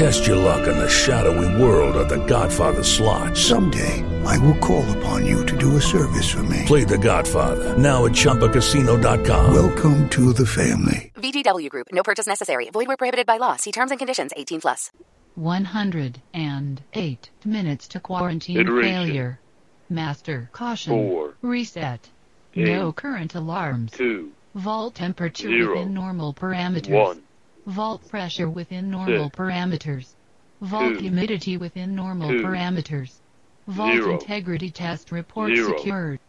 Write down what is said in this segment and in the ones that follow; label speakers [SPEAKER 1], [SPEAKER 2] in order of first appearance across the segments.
[SPEAKER 1] Test your luck in the shadowy world of The Godfather slot.
[SPEAKER 2] Someday, I will call upon you to do a service for me.
[SPEAKER 1] Play The Godfather now at ChumbaCasino.com.
[SPEAKER 2] Welcome to the family.
[SPEAKER 3] VGW Group. No purchase necessary. Void where prohibited by law. See terms and conditions. 18 plus.
[SPEAKER 4] 108 minutes to quarantine
[SPEAKER 5] Iteration.
[SPEAKER 4] failure. Master caution.
[SPEAKER 5] Four.
[SPEAKER 4] Reset.
[SPEAKER 5] Eight.
[SPEAKER 4] No current alarms.
[SPEAKER 5] two,
[SPEAKER 4] Vault temperature
[SPEAKER 5] Zero.
[SPEAKER 4] within normal parameters.
[SPEAKER 5] one,
[SPEAKER 4] Vault pressure within normal
[SPEAKER 5] Six.
[SPEAKER 4] parameters. Vault
[SPEAKER 5] Two.
[SPEAKER 4] humidity within normal
[SPEAKER 5] Two.
[SPEAKER 4] parameters. Vault
[SPEAKER 5] Zero.
[SPEAKER 4] integrity test report
[SPEAKER 5] Zero.
[SPEAKER 4] secured.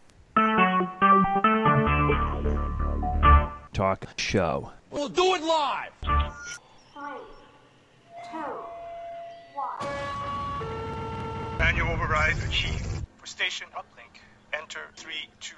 [SPEAKER 6] Talk show.
[SPEAKER 7] We'll do it live. Three, two, one.
[SPEAKER 8] Manual override achieved. For station uplink, enter 3, 2,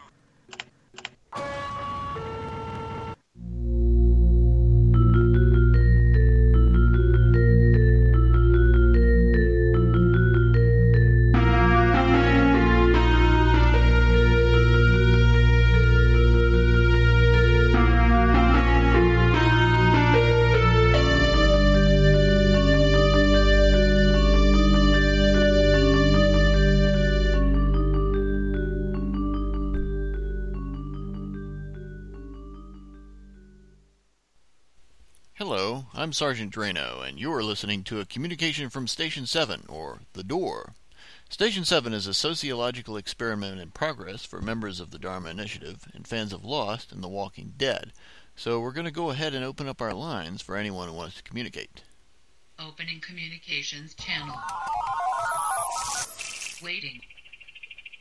[SPEAKER 9] I'm Sergeant Drano, and you're listening to a communication from Station 7, or The Door. Station 7 is a sociological experiment in progress for members of the Dharma Initiative and fans of Lost and The Walking Dead, so we're going to go ahead and open up our lines for anyone who wants to communicate.
[SPEAKER 4] Opening communications channel. Waiting.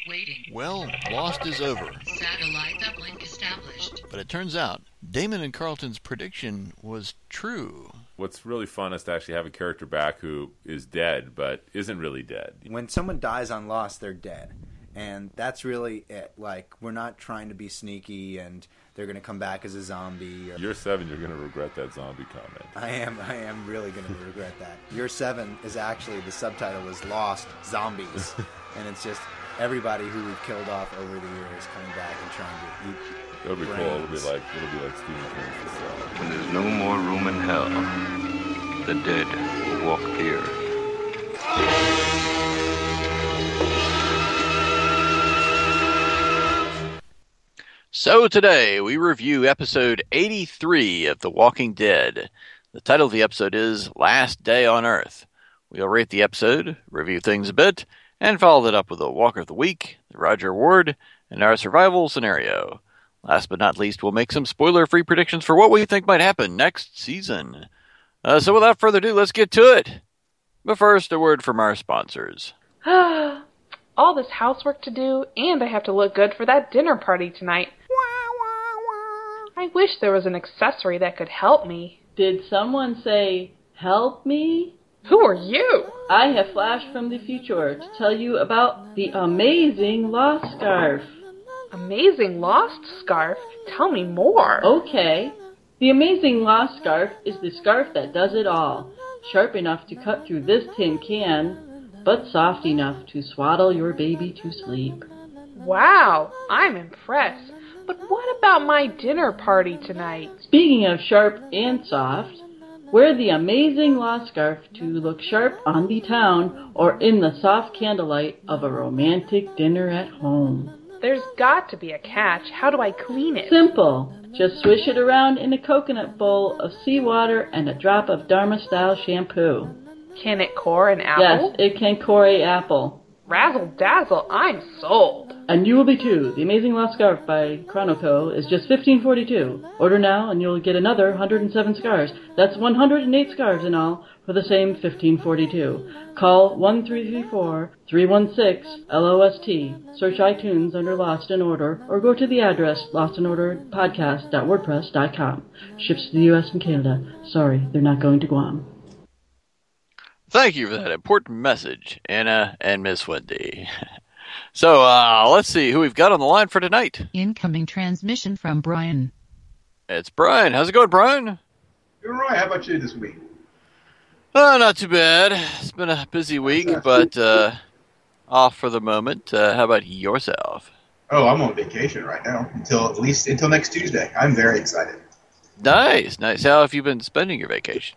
[SPEAKER 4] Waiting.
[SPEAKER 9] Well, Lost is over,
[SPEAKER 4] Satellite uplink established.
[SPEAKER 9] but it turns out Damon and Carlton's prediction was true.
[SPEAKER 10] What's really fun is to actually have a character back who is dead but isn't really dead.
[SPEAKER 11] when someone dies on Lost, they're dead. And that's really it. Like, we're not trying to be sneaky and they're going to come back as a zombie. Or...
[SPEAKER 10] Year seven, you're going to regret that zombie comment.
[SPEAKER 11] I am, I am really going to regret that. Year seven is actually, the subtitle is Lost Zombies. and it's just everybody who we've killed off over the years coming back and trying to eat.
[SPEAKER 10] It'll be cool. It'll be like it'll be like Stephen King's The Cell.
[SPEAKER 5] When there's no more room in hell, the dead will walk the earth.
[SPEAKER 9] So today we review episode 83 of The Walking Dead. The title of the episode is Last Day on Earth. We'll rate the episode, review things a bit, and follow that up with a Walker of the Week, the Roger Award, and our survival scenario. Last but not least, we'll make some spoiler free predictions for what we think might happen next season. Uh, so without further ado, let's get to it. But first, a word from our sponsors.
[SPEAKER 12] All this housework to do, and I have to look good for that dinner party tonight. I wish there was an accessory that could help me.
[SPEAKER 13] Did someone say, help me?
[SPEAKER 12] Who are you?
[SPEAKER 13] I have flashed from the future to tell you about the amazing Lost Scarf.
[SPEAKER 12] Amazing Lost Scarf? Tell me more.
[SPEAKER 13] Okay. The amazing Lost Scarf is the scarf that does it all. Sharp enough to cut through this tin can, but soft enough to swaddle your baby to sleep.
[SPEAKER 12] Wow, I'm impressed. But what about my dinner party tonight?
[SPEAKER 13] Speaking of sharp and soft, wear the amazing Lost Scarf to look sharp on the town or in the soft candlelight of a romantic dinner at home.
[SPEAKER 12] There's got to be a catch. How do I clean it?
[SPEAKER 13] Simple. Just swish it around in a coconut bowl of seawater and a drop of Dharma style shampoo.
[SPEAKER 12] Can it core an apple?
[SPEAKER 13] Yes, it can core a apple.
[SPEAKER 12] Razzle dazzle, I'm sold.
[SPEAKER 13] And you will be too. The Amazing Lost Scarf by Chronoco is just fifteen forty two. Order now and you'll get another 107 scarves. That's 108 scarves in all for the same 1542. Call 1334-316 LOST. Search iTunes under Lost in Order or go to the address lostinOrderPodcast.wordpress.com. Ships to the US and Canada. Sorry, they're not going to Guam.
[SPEAKER 9] Thank you for that important message, Anna and Miss Wendy. so, uh, let's see who we've got on the line for tonight.
[SPEAKER 4] Incoming transmission from Brian.
[SPEAKER 9] It's Brian. How's it going, Brian?
[SPEAKER 6] Doing right. How about you this week?
[SPEAKER 9] Oh, not too bad. It's been a busy week, but uh, off for the moment. Uh, how about yourself?
[SPEAKER 6] Oh, I'm on vacation right now until at least until next Tuesday. I'm very excited.
[SPEAKER 9] Nice, nice. How have you been spending your vacation?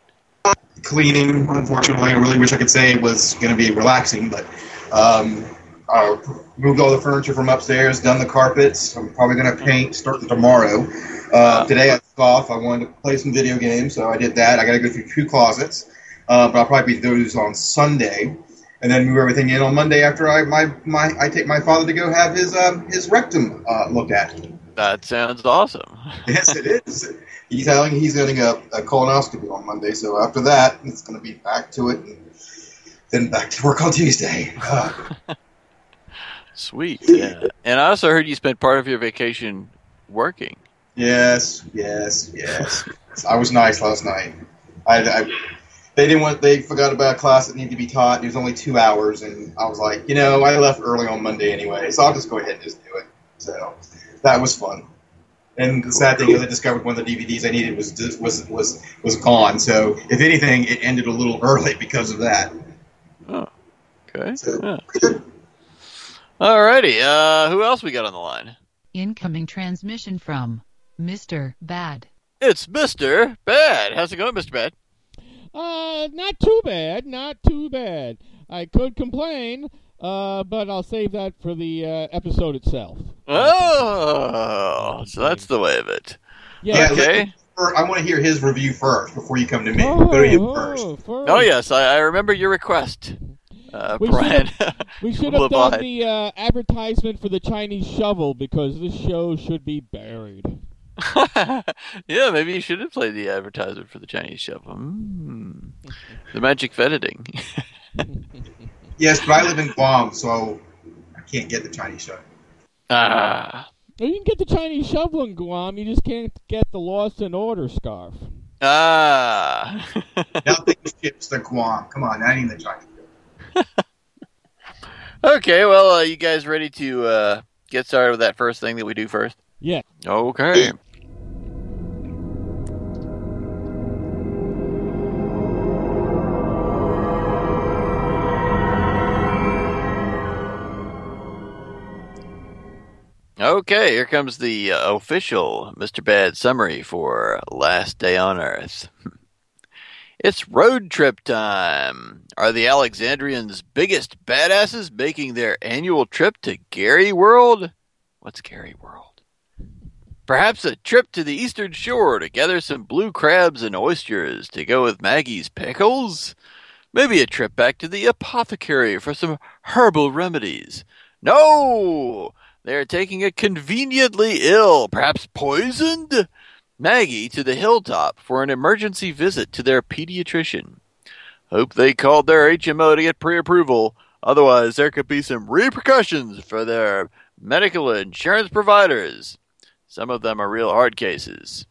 [SPEAKER 6] Cleaning, unfortunately. I really wish I could say it was going to be relaxing, but um, I moved all the furniture from upstairs, done the carpets. I'm probably going to paint starting tomorrow. Uh, today I took off. I wanted to play some video games, so I did that. I got to go through two closets, uh, but I'll probably be those on Sunday, and then move everything in on Monday after I my, my I take my father to go have his um, his rectum uh, looked at.
[SPEAKER 9] That sounds awesome.
[SPEAKER 6] yes, it is. He's having he's getting a, a colonoscopy on Monday, so after that it's going to be back to it, and then back to work on Tuesday. Uh,
[SPEAKER 9] Sweet. Yeah. And I also heard you spent part of your vacation working.
[SPEAKER 6] Yes, yes, yes. I was nice last night. I, I, they didn't want. They forgot about a class that needed to be taught. It was only two hours, and I was like, you know, I left early on Monday anyway, so I'll just go ahead and just do it. So that was fun. And the sad thing is, I discovered one of the DVDs I needed was was was was gone. So if anything, it ended a little early because of that.
[SPEAKER 9] Oh, okay. Yeah. Alrighty. Uh, who else we got on the line?
[SPEAKER 4] Incoming transmission from Mr. Bad.
[SPEAKER 9] It's Mr. Bad. How's it going, Mr. Bad?
[SPEAKER 7] Uh, not too bad. Not too bad. I could complain, uh, but I'll save that for the uh, episode itself.
[SPEAKER 9] Oh, so that's the way of it.
[SPEAKER 7] Yeah.
[SPEAKER 9] Okay.
[SPEAKER 6] I want to hear his review first before you come to me. Go to him first.
[SPEAKER 9] Oh yes, I, I remember your request, uh,
[SPEAKER 7] We
[SPEAKER 9] Brian.
[SPEAKER 7] should have, we should have
[SPEAKER 9] Levine.
[SPEAKER 7] done the uh, advertisement for the Chinese shovel because this show should be buried.
[SPEAKER 9] yeah, maybe you should have played the advertisement for the Chinese shovel. Mm. The magic of editing.
[SPEAKER 6] Yes, but I live in Guam, so I can't get the Chinese show.
[SPEAKER 9] ah.
[SPEAKER 7] You can get the Chinese shovel in Guam. You just can't get the Lost in Order scarf.
[SPEAKER 9] Ah.
[SPEAKER 6] Nothing ships to Guam. Come on, I need the Chinese
[SPEAKER 9] okay, well, uh, you guys ready to uh, get started with that first thing that we do first?
[SPEAKER 7] Yeah.
[SPEAKER 9] Okay. Okay, here comes the uh, official Mr. Bad summary for Last Day on Earth. It's road trip time. Are the Alexandrians' biggest badasses making their annual trip to Gary World? What's Gary World? Perhaps a trip to the eastern shore to gather some blue crabs and oysters to go with Maggie's pickles? Maybe a trip back to the apothecary for some herbal remedies. No! They are taking a conveniently ill, perhaps poisoned, Maggie to the hilltop for an emergency visit to their pediatrician. Hope they called their HMO to get pre approval, otherwise, there could be some repercussions for their medical insurance providers. Some of them are real hard cases.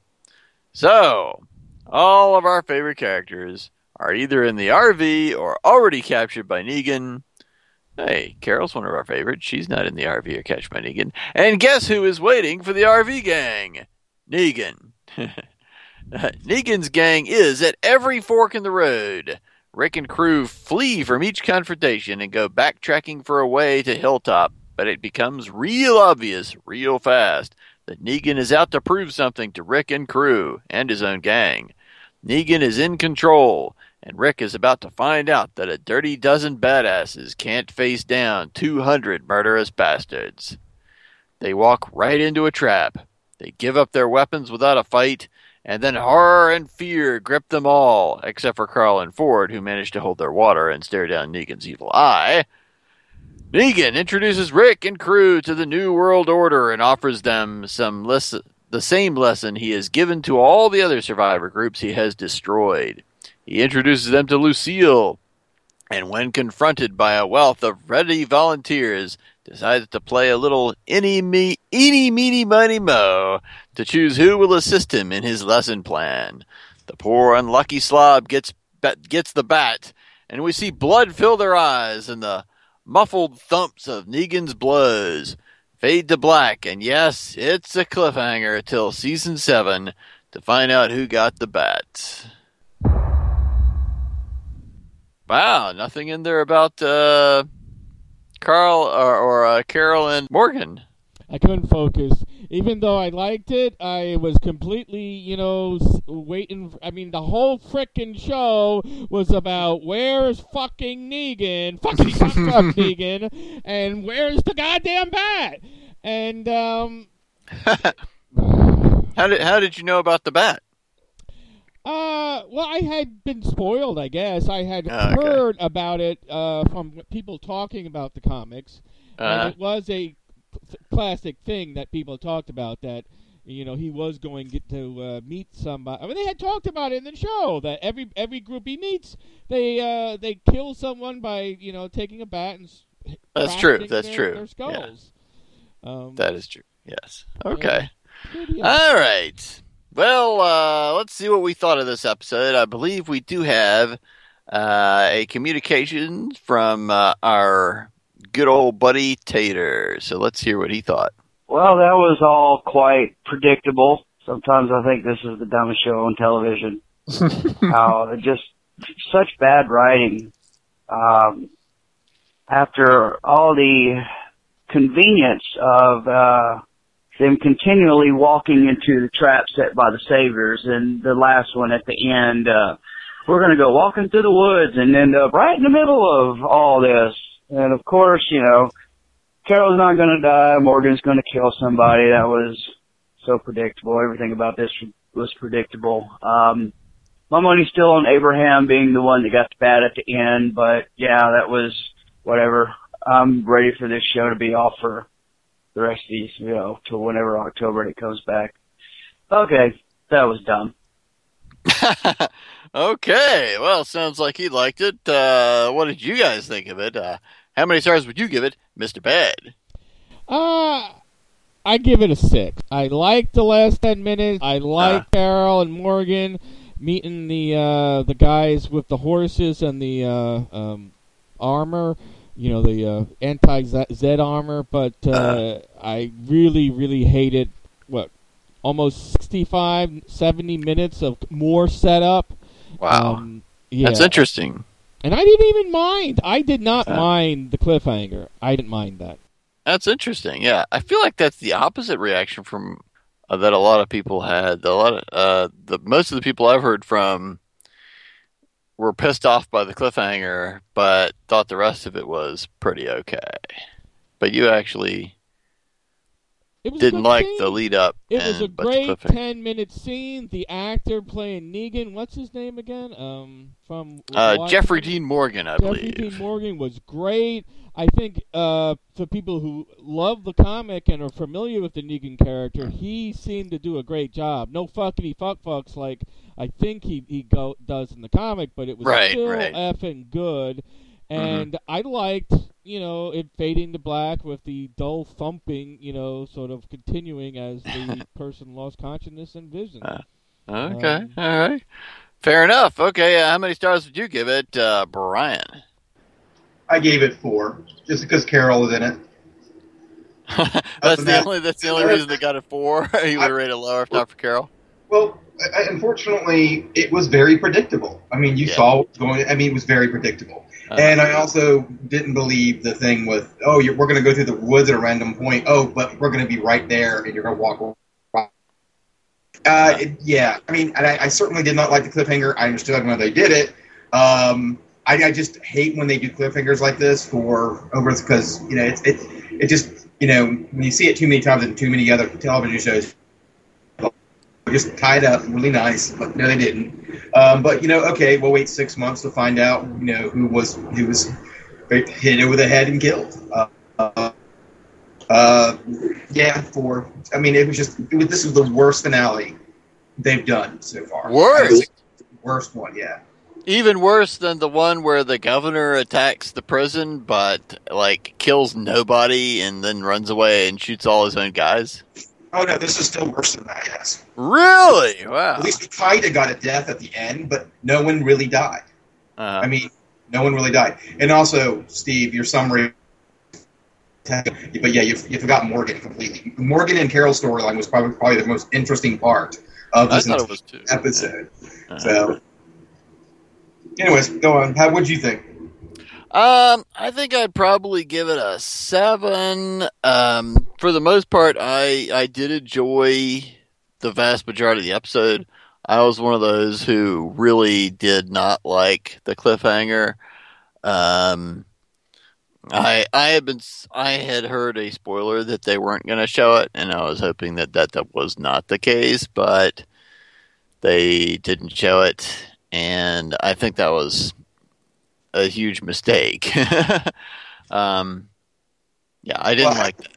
[SPEAKER 9] So, all of our favorite characters are either in the RV or already captured by Negan. Hey, Carol's one of our favorites. She's not in the RV or catch by Negan. And guess who is waiting for the RV gang? Negan. Negan's gang is at every fork in the road. Rick and crew flee from each confrontation and go backtracking for a way to Hilltop, but it becomes real obvious real fast that Negan is out to prove something to Rick and crew and his own gang. Negan is in control, and Rick is about to find out that a dirty dozen badasses can't face down 200 murderous bastards. They walk right into a trap. They give up their weapons without a fight, and then horror and fear grip them all, except for Carl and Ford, who manage to hold their water and stare down Negan's evil eye. Negan introduces Rick and crew to the New World Order and offers them some lesson, the same lesson he has given to all the other survivor groups he has destroyed. He introduces them to Lucille, and when confronted by a wealth of ready volunteers, decides to play a little any me eeny meeny miny mo to choose who will assist him in his lesson plan. The poor unlucky slob gets gets the bat, and we see blood fill their eyes and the muffled thumps of Negan's blows. Fade to black, and yes, it's a cliffhanger till season seven to find out who got the bat. Wow, nothing in there about uh, Carl or, or uh, Carol and Morgan.
[SPEAKER 7] I couldn't focus. Even though I liked it, I was completely, you know, waiting. I mean, the whole frickin' show was about where's fucking Negan, fucking fuck fuck Negan, and where's the goddamn bat? And um,
[SPEAKER 9] How did how did you know about the bat?
[SPEAKER 7] Uh, well, I had been spoiled, I guess. I had
[SPEAKER 9] Oh, okay.
[SPEAKER 7] heard about it uh, from people talking about the comics,
[SPEAKER 9] Uh-huh.
[SPEAKER 7] and it was a cl- classic thing that people talked about that you know he was going get to uh, meet somebody. I mean, they had talked about it in the show that every every group he meets, they uh, they kill someone by you know taking a bat and
[SPEAKER 9] That's true. That's
[SPEAKER 7] their,
[SPEAKER 9] true.
[SPEAKER 7] Their
[SPEAKER 9] Yeah.
[SPEAKER 7] Um,
[SPEAKER 9] That is true. Yes. Okay. All right. Well, uh, let's see what we thought of this episode. I believe we do have uh, a communication from uh, our good old buddy Tater. So let's hear what he thought.
[SPEAKER 14] Well, that was all quite predictable. Sometimes I think this is the dumbest show on television. How it just such bad writing. Um, after all the convenience of uh, them continually walking into the trap set by the Saviors, and the last one at the end, uh, we're going to go walking through the woods and end up right in the middle of all this. And of course, you know, Carol's not going to die. Morgan's going to kill somebody. That was so predictable. Everything about this was predictable. Um, my money's still on Abraham being the one that got the bat at the end, but yeah, that was whatever. I'm ready for this show to be off for the rest of these, you know, till whenever October it comes back. Okay, that was dumb.
[SPEAKER 9] Okay. Well, sounds like he liked it. Uh, what did you guys think of it? Uh, how many stars would you give it, Mr. Bad?
[SPEAKER 7] Uh, I give it a six. I like the last ten minutes. I like
[SPEAKER 9] Uh.
[SPEAKER 7] Carol and Morgan meeting the uh, the guys with the horses and the uh, um, armor. You know the uh, anti Z armor, but uh, I really, really hated what almost 65, 70 minutes of more setup.
[SPEAKER 9] Wow.
[SPEAKER 7] Um, yeah.
[SPEAKER 9] That's interesting.
[SPEAKER 7] And I didn't even mind. I did not
[SPEAKER 9] Uh.
[SPEAKER 7] mind the cliffhanger. I didn't mind that.
[SPEAKER 9] That's interesting. Yeah, I feel like that's the opposite reaction from uh, that a lot of people had. A lot of uh, the most of the people I've heard from were pissed off by the cliffhanger, but thought the rest of it was pretty okay. But you actually
[SPEAKER 7] It was a
[SPEAKER 9] didn't like
[SPEAKER 7] scene.
[SPEAKER 9] the lead up.
[SPEAKER 7] It was a
[SPEAKER 9] and- but the
[SPEAKER 7] great ten minute scene. The actor playing Negan, what's his name again? Um, from
[SPEAKER 9] Uh, Jeffrey Dean Morgan, I
[SPEAKER 7] Jeffrey
[SPEAKER 9] believe.
[SPEAKER 7] Jeffrey Dean Morgan was great. I think uh, for people who love the comic and are familiar with the Negan character, he seemed to do a great job. No fuckity fuck fucks like I think he he go, does in the comic, but it was
[SPEAKER 9] Right,
[SPEAKER 7] still
[SPEAKER 9] right.
[SPEAKER 7] effing good.
[SPEAKER 9] Mm-hmm.
[SPEAKER 7] And I liked, you know, it fading to black with the dull thumping, you know, sort of continuing as the person lost consciousness and vision.
[SPEAKER 9] Okay,
[SPEAKER 7] Um,
[SPEAKER 9] all right, fair enough. Okay, uh, how many stars would you give it, uh, Brian?
[SPEAKER 6] I gave it four, just because Carol was in it.
[SPEAKER 9] That's the only. That's the only reason they got it four. you would have rated it lower if not for Carol.
[SPEAKER 6] Well, I- I- unfortunately, it was very predictable. I mean, you
[SPEAKER 9] Yeah.
[SPEAKER 6] saw what was going. I mean, it was very predictable.
[SPEAKER 9] Uh-huh.
[SPEAKER 6] and I also didn't believe the thing with, oh, you're, we're going to go through the woods at a random point. Oh, but we're going to be right there, and you're going to walk. around. Uh, it, yeah, I mean, and I, I certainly did not like the cliffhanger. I understood when they did it. Um, I, I just hate when they do cliffhangers like this for over because you know it's it it just you know when you see it too many times in too many other television shows, just tied up really nice, but no, they didn't. Um, but you know, okay, we'll wait six months to find out, you know, who was who was hit over the head and killed. Uh, uh, yeah, for I mean, it was just it was, this was the worst finale they've done so far.
[SPEAKER 9] Worst?
[SPEAKER 6] worst one, yeah.
[SPEAKER 9] Even worse than the one where the governor attacks the prison, but like kills nobody and then runs away and shoots all his own guys.
[SPEAKER 6] Oh no, this is still worse than that. Yes.
[SPEAKER 9] Really? Wow.
[SPEAKER 6] At least we kind of got a death at the end, but no one really died.
[SPEAKER 9] Uh,
[SPEAKER 6] I mean, no one really died. And also, Steve, your summary but yeah, you, you forgot Morgan completely. Morgan and Carol's storyline was probably probably the most interesting part of this
[SPEAKER 9] thought it was too.
[SPEAKER 6] episode. So, anyways, go on. How would you think?
[SPEAKER 9] Um, I think I'd probably give it a seven. Um, for the most part, I I did enjoy the vast majority of the episode. I was one of those who really did not like the cliffhanger. Um, I I had been I had heard a spoiler that they weren't going to show it, and I was hoping that, that that was not the case, but they didn't show it, and I think that was a huge mistake. um, yeah, I didn't
[SPEAKER 6] Well,
[SPEAKER 9] like that.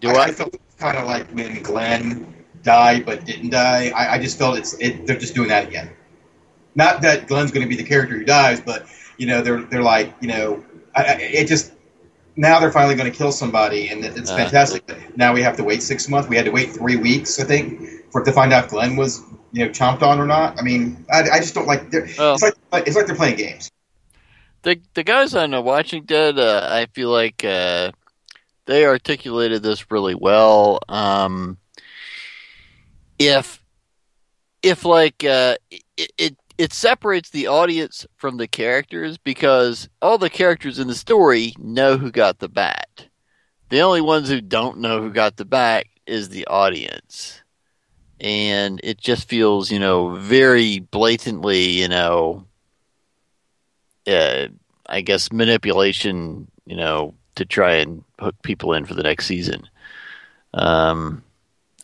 [SPEAKER 9] Do
[SPEAKER 6] I,
[SPEAKER 9] I?
[SPEAKER 6] I felt kind of like when Glenn died but didn't die. I, I just felt it's it, they're just doing that again. Not that Glenn's going to be the character who dies, but you know they're they're like you know I, I, it just now they're finally going to kill somebody and it- it's
[SPEAKER 9] Uh.
[SPEAKER 6] fantastic. But now we have to wait six months. We had to wait three weeks, I think, for to find out if Glenn was you know chomped on or not. I mean, I, I just don't like.
[SPEAKER 9] Well-
[SPEAKER 6] it's like it's like they're playing games.
[SPEAKER 9] The the guys on uh, Watching Dead, uh, I feel like uh, they articulated this really well. Um, if if like uh, it, it it separates the audience from the characters because all the characters in the story know who got the bat. The only ones who don't know who got the bat is the audience. And it just feels, you know, very blatantly, you know, uh, I guess manipulation, you know, to try and hook people in for the next season. Um,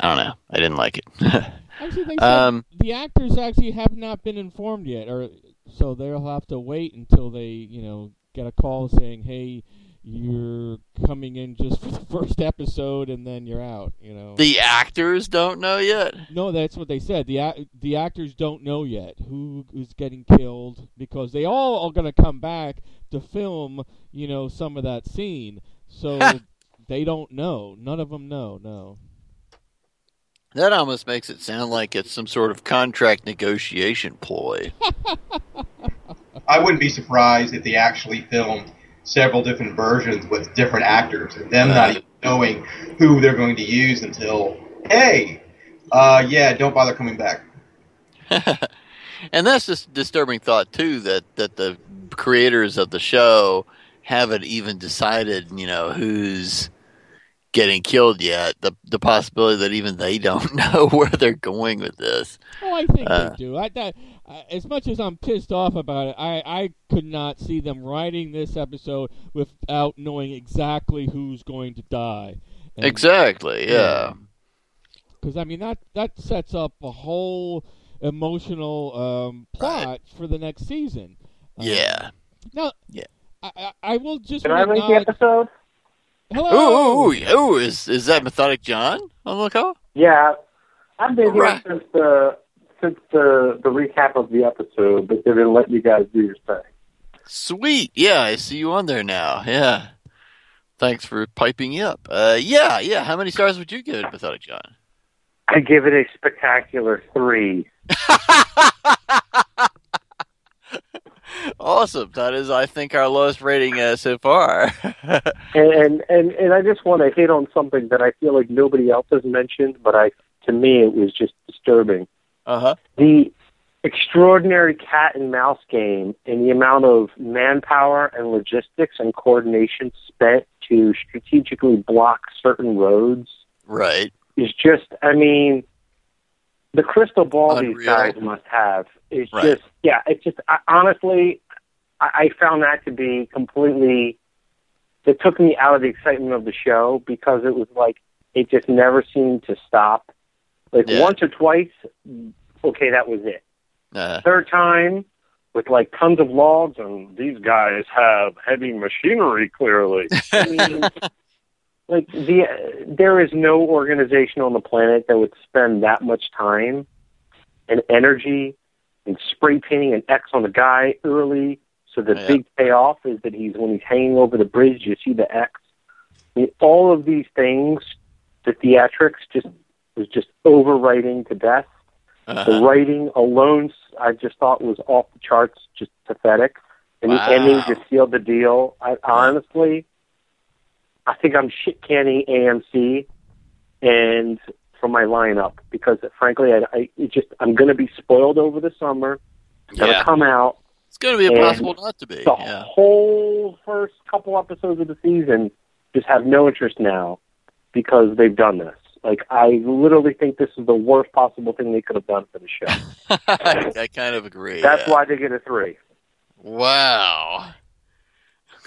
[SPEAKER 9] I don't know. I didn't like it.
[SPEAKER 7] Actually,
[SPEAKER 9] Um,
[SPEAKER 7] the actors actually have not been informed yet, or so they'll have to wait until they, you know, get a call saying, "Hey, you're coming in just for the first episode, and then you're out." You know.
[SPEAKER 9] the actors don't know yet.
[SPEAKER 7] No, that's what they said. the The actors don't know yet who is getting killed because they all are going to come back to film, you know, some of that scene. So they don't know. None of them know. No.
[SPEAKER 9] That almost makes it sound like it's some sort of contract negotiation ploy.
[SPEAKER 6] I wouldn't be surprised if they actually filmed several different versions with different actors and them not even knowing who they're going to use until, hey, uh, yeah, don't bother coming back.
[SPEAKER 9] and that's just a disturbing thought too that that the creators of the show haven't even decided, you know, who's getting killed yet. The the possibility that even they don't know where they're going with this.
[SPEAKER 7] Oh, I think
[SPEAKER 9] Uh,
[SPEAKER 7] they do. I, that, uh, as much as I'm pissed off about it, I, I could not see them writing this episode without knowing exactly who's going to die.
[SPEAKER 9] Exactly, yeah.
[SPEAKER 7] Because I mean that that sets up a whole emotional um, plot for the next season. Um,
[SPEAKER 9] Yeah.
[SPEAKER 7] Now,
[SPEAKER 9] yeah.
[SPEAKER 7] I, I, I will just
[SPEAKER 15] Can I rate the episode?
[SPEAKER 7] Hello.
[SPEAKER 9] Ooh, ooh, ooh, ooh, is is that Methodic John on the call?
[SPEAKER 15] Yeah, I've been here
[SPEAKER 9] Right.
[SPEAKER 15] since the since the the recap of the episode, but they didn't let you guys do your thing.
[SPEAKER 9] Sweet. Yeah, I see you on there now. Yeah. Thanks for piping me up. Uh, yeah, yeah. How many stars would you give it, Methodic John?
[SPEAKER 15] I give it a spectacular three.
[SPEAKER 9] Awesome. That is, I think, our lowest rating uh, so far.
[SPEAKER 15] And and and I just want to hit on something that I feel like nobody else has mentioned, but I to me it was just disturbing.
[SPEAKER 9] Uh huh.
[SPEAKER 15] The extraordinary cat and mouse game and the amount of manpower and logistics and coordination spent to strategically block certain roads
[SPEAKER 9] Right.
[SPEAKER 15] is just I mean the crystal ball these guys must have is
[SPEAKER 9] Right.
[SPEAKER 15] just yeah it's just I, honestly I, I found that to be completely it took me out of the excitement of the show because it was like it just never seemed to stop like
[SPEAKER 9] Yeah.
[SPEAKER 15] once or twice okay that was it
[SPEAKER 9] Uh,
[SPEAKER 15] third time with like tons of logs and these guys have heavy machinery clearly I mean, like the there is no organization on the planet that would spend that much time and energy and spray painting an X on the guy early. So the
[SPEAKER 9] Yeah.
[SPEAKER 15] big payoff is that he's when he's hanging over the bridge, you see the X. I mean, all of these things, the theatrics just was just overwriting to death. The
[SPEAKER 9] uh-huh.
[SPEAKER 15] writing alone, I just thought was off the charts, just pathetic. And
[SPEAKER 9] Wow.
[SPEAKER 15] the ending just sealed the deal. I honestly, I think I'm shit canning AMC and from my lineup because frankly, I, I it just I'm going to be spoiled over the summer. It's going to
[SPEAKER 9] Yeah.
[SPEAKER 15] come out.
[SPEAKER 9] It's going to be impossible not to be.
[SPEAKER 15] The
[SPEAKER 9] Yeah.
[SPEAKER 15] whole first couple episodes of the season just have no interest now because they've done this. Like I literally think this is the worst possible thing they could have done for the show.
[SPEAKER 9] I, I kind of agree.
[SPEAKER 15] That's
[SPEAKER 9] yeah.
[SPEAKER 15] why they get a three.
[SPEAKER 9] Wow.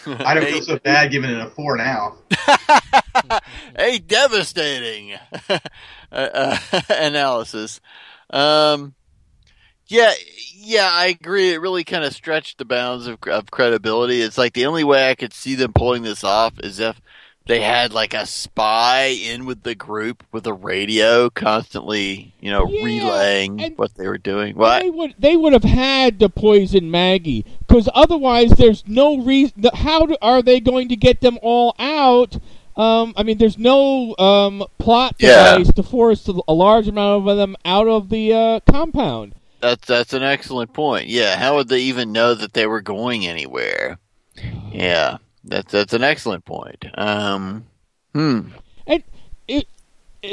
[SPEAKER 6] I don't feel so bad giving it a four now.
[SPEAKER 9] a devastating uh, uh, analysis. Um, yeah, yeah, I agree. It really kind of stretched the bounds of, of credibility. It's like the only way I could see them pulling this off is if they had like a spy in with the group with a radio, constantly, you know, relaying what they were doing. What?
[SPEAKER 7] They would they would have had to poison Maggie because otherwise there's no reason. How do, are they going to get them all out? Um, I mean, there's no um, plot
[SPEAKER 9] Yeah.
[SPEAKER 7] device to force a large amount of them out of the uh, compound.
[SPEAKER 9] That's that's an excellent point. Yeah, how would they even know that they were going anywhere? Yeah, that's that's an excellent point. Um, hmm.
[SPEAKER 7] And it,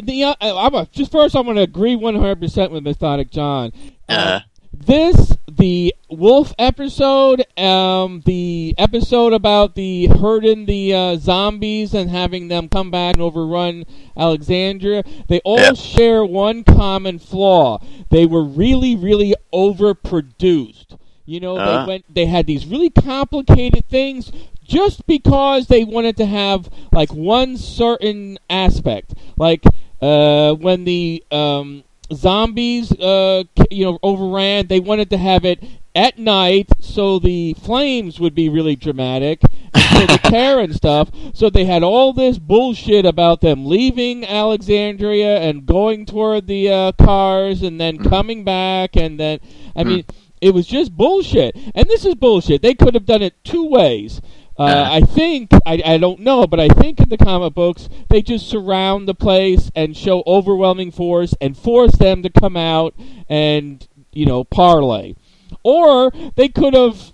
[SPEAKER 7] the uh, I'm a, just first I'm going to agree 100 percent with Methodic John.
[SPEAKER 9] Uh,
[SPEAKER 7] This the wolf episode, um, the episode about the herding the uh, zombies and having them come back and overrun Alexandria. They all share one common flaw. They were really, really overproduced. You know,
[SPEAKER 9] Uh.
[SPEAKER 7] they went. They had these really complicated things just because they wanted to have like one certain aspect, like uh, when the um, zombies, uh, you know, overran. They wanted to have it at night, so the flames would be really dramatic, and the terror and stuff. So they had all this bullshit about them leaving Alexandria and going toward the uh, cars, and then coming back, and then I mean. It was just bullshit, and this is bullshit. They could have done it two ways. Uh, I think I, I don't know, but I think in the comic books they just surround the place and show overwhelming force and force them to come out and you know parlay, or they could have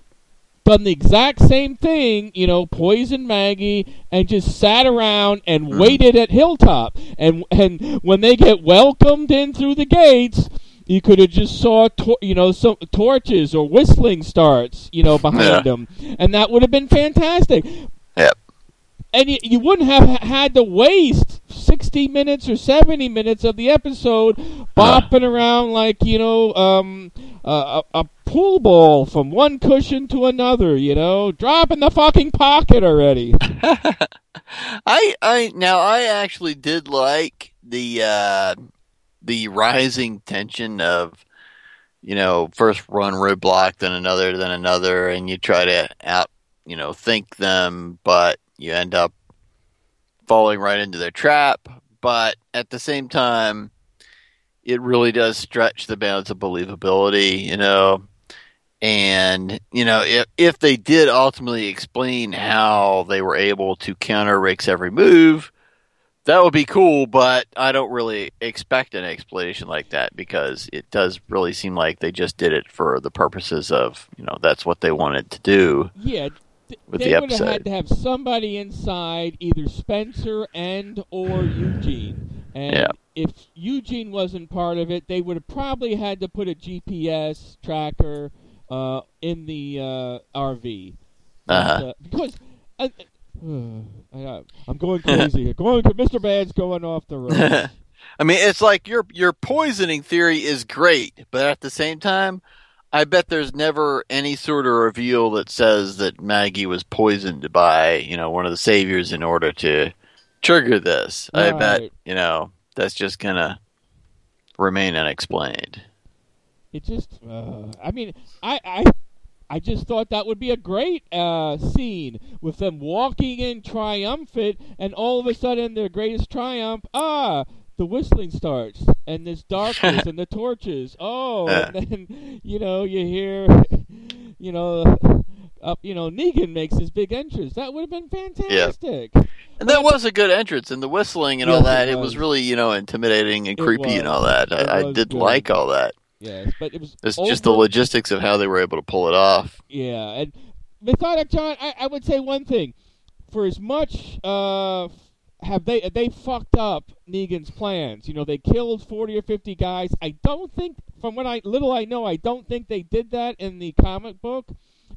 [SPEAKER 7] done the exact same thing, you know, poison Maggie and just sat around and waited at Hilltop, and and when they get welcomed in through the gates. You could have just saw, you know, some torches or whistling starts, you know, behind
[SPEAKER 9] Yeah.
[SPEAKER 7] them, and that would have been fantastic.
[SPEAKER 9] Yep.
[SPEAKER 7] And you, you wouldn't have had to waste sixty minutes or seventy minutes of the episode bopping around like you know um, a, a, a pool ball from one cushion to another. You know, drop in the fucking pocket already.
[SPEAKER 9] I I now I actually did like the uh, the rising tension of you know first one roadblock then another then another and you try to out you know think them but you end up falling right into their trap. But at the same time it really does stretch the bounds of believability you know? And you know if if they did ultimately explain how they were able to counter Rick's every move that would be cool, but I don't really expect an explanation like that because it does really seem like they just did it for the purposes of, you know, that's what they wanted to do.
[SPEAKER 7] Yeah, th-
[SPEAKER 9] With
[SPEAKER 7] they
[SPEAKER 9] the
[SPEAKER 7] would have had to have somebody inside, either Spencer and or Eugene. And
[SPEAKER 9] Yeah.
[SPEAKER 7] if Eugene wasn't part of it, they would have probably had to put a GPS tracker uh, in the uh, RV.
[SPEAKER 9] Uh-huh.
[SPEAKER 7] uh, because uh, I, I'm going crazy. here. going, Mr. Bad's going off the road.
[SPEAKER 9] I mean, it's like your your poisoning theory is great, but at the same time, I bet there's never any sort of reveal that says that Maggie was poisoned by, you know, one of the saviors in order to trigger this. I bet, you know, that's just gonna remain unexplained.
[SPEAKER 7] It just, uh, I mean, I, I, I just thought that would be a great uh, scene with them walking in triumphant, and all of a sudden their greatest triumph, ah, the whistling starts, and this darkness and the torches. Oh, and then you know you hear, you know, up, you know, Negan makes his big entrance. That would have been fantastic. Yeah.
[SPEAKER 9] And that was a good entrance, and the whistling and all
[SPEAKER 7] Yes, it
[SPEAKER 9] that. It
[SPEAKER 7] was.
[SPEAKER 9] was really, you know, intimidating and creepy and all that.
[SPEAKER 7] It
[SPEAKER 9] I, I did
[SPEAKER 7] good.
[SPEAKER 9] like all that.
[SPEAKER 7] Yes, but it was
[SPEAKER 9] It's just the logistics of how they were able to pull it off.
[SPEAKER 7] Yeah, and methodic John, I, I would say one thing. for as much uh, have they they fucked up Negan's plans. You know, they killed forty or fifty guys. I don't think, from what I little I know, I don't think they did that in the comic book,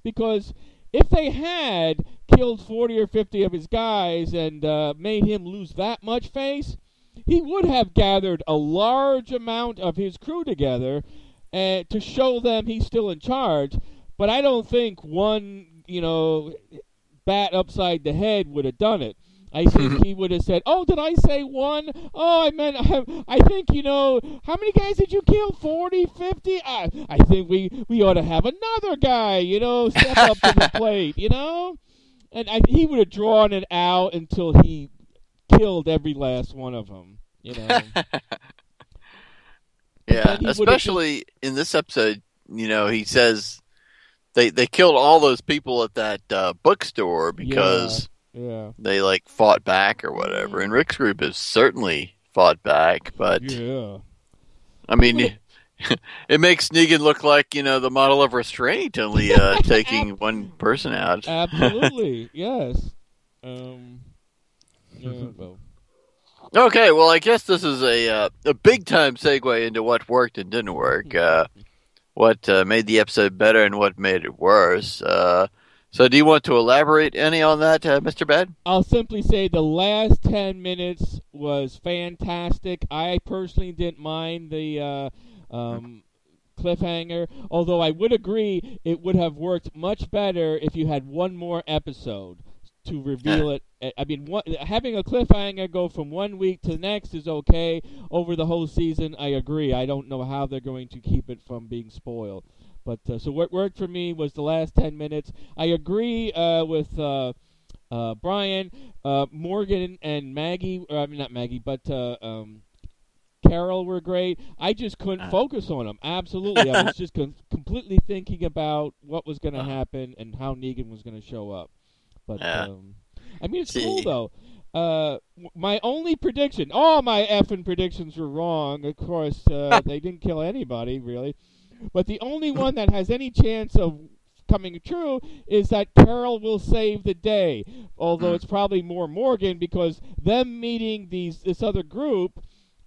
[SPEAKER 7] because if they had killed forty or fifty of his guys and uh, made him lose that much face, he would have gathered a large amount of his crew together uh, to show them he's still in charge. But I don't think one, you know, bat upside the head would have done it. I think he would have said, "Oh, did I say one? Oh, I meant I think you know how many guys did you kill? 40, 50? I I think we we ought to have another guy, you know, step up to the plate, you know." And I, he would have drawn it out until he killed every last one of them, you know.
[SPEAKER 9] Yeah, especially in this episode, you know, he says they they killed all those people at that uh, bookstore because
[SPEAKER 7] yeah.
[SPEAKER 9] they like fought back or whatever. And Rick's group has certainly fought back, but
[SPEAKER 7] Yeah.
[SPEAKER 9] I mean, it makes Negan look like you know the model of restraint, only uh, taking one person out.
[SPEAKER 7] Absolutely, yes. Um, yeah, well,
[SPEAKER 9] Okay, well, I guess this is a uh, a big time segue into what worked and didn't work. Uh, what uh, made the episode better and what made it worse. Uh, so, do you want to elaborate any on that, uh, Mister Bad?
[SPEAKER 7] I'll simply say the last 10 minutes was fantastic. I personally didn't mind the uh, um, cliffhanger, although I would agree it would have worked much better if you had one more episode to reveal it. I- mean, one, having a cliffhanger go from one week to the next is okay. Over the whole season, I agree. I don't know how they're going to keep it from being spoiled. But uh, so what worked for me was the last 10 minutes. I agree uh, with uh, uh, Brian, uh, Morgan, and Maggie. uh, I mean, not Maggie, but uh, um, Carol were great. I just couldn't focus on them. Absolutely, I was just con- completely thinking about what was going to happen and how Negan was going to show up. But
[SPEAKER 9] Yeah.
[SPEAKER 7] um, I mean, it's cool though. Uh, my only prediction, all my effing predictions were wrong. Of course, uh, they didn't kill anybody really, but the only one that has any chance of coming true is that Carol will save the day. Although it's probably more Morgan because them meeting these this other group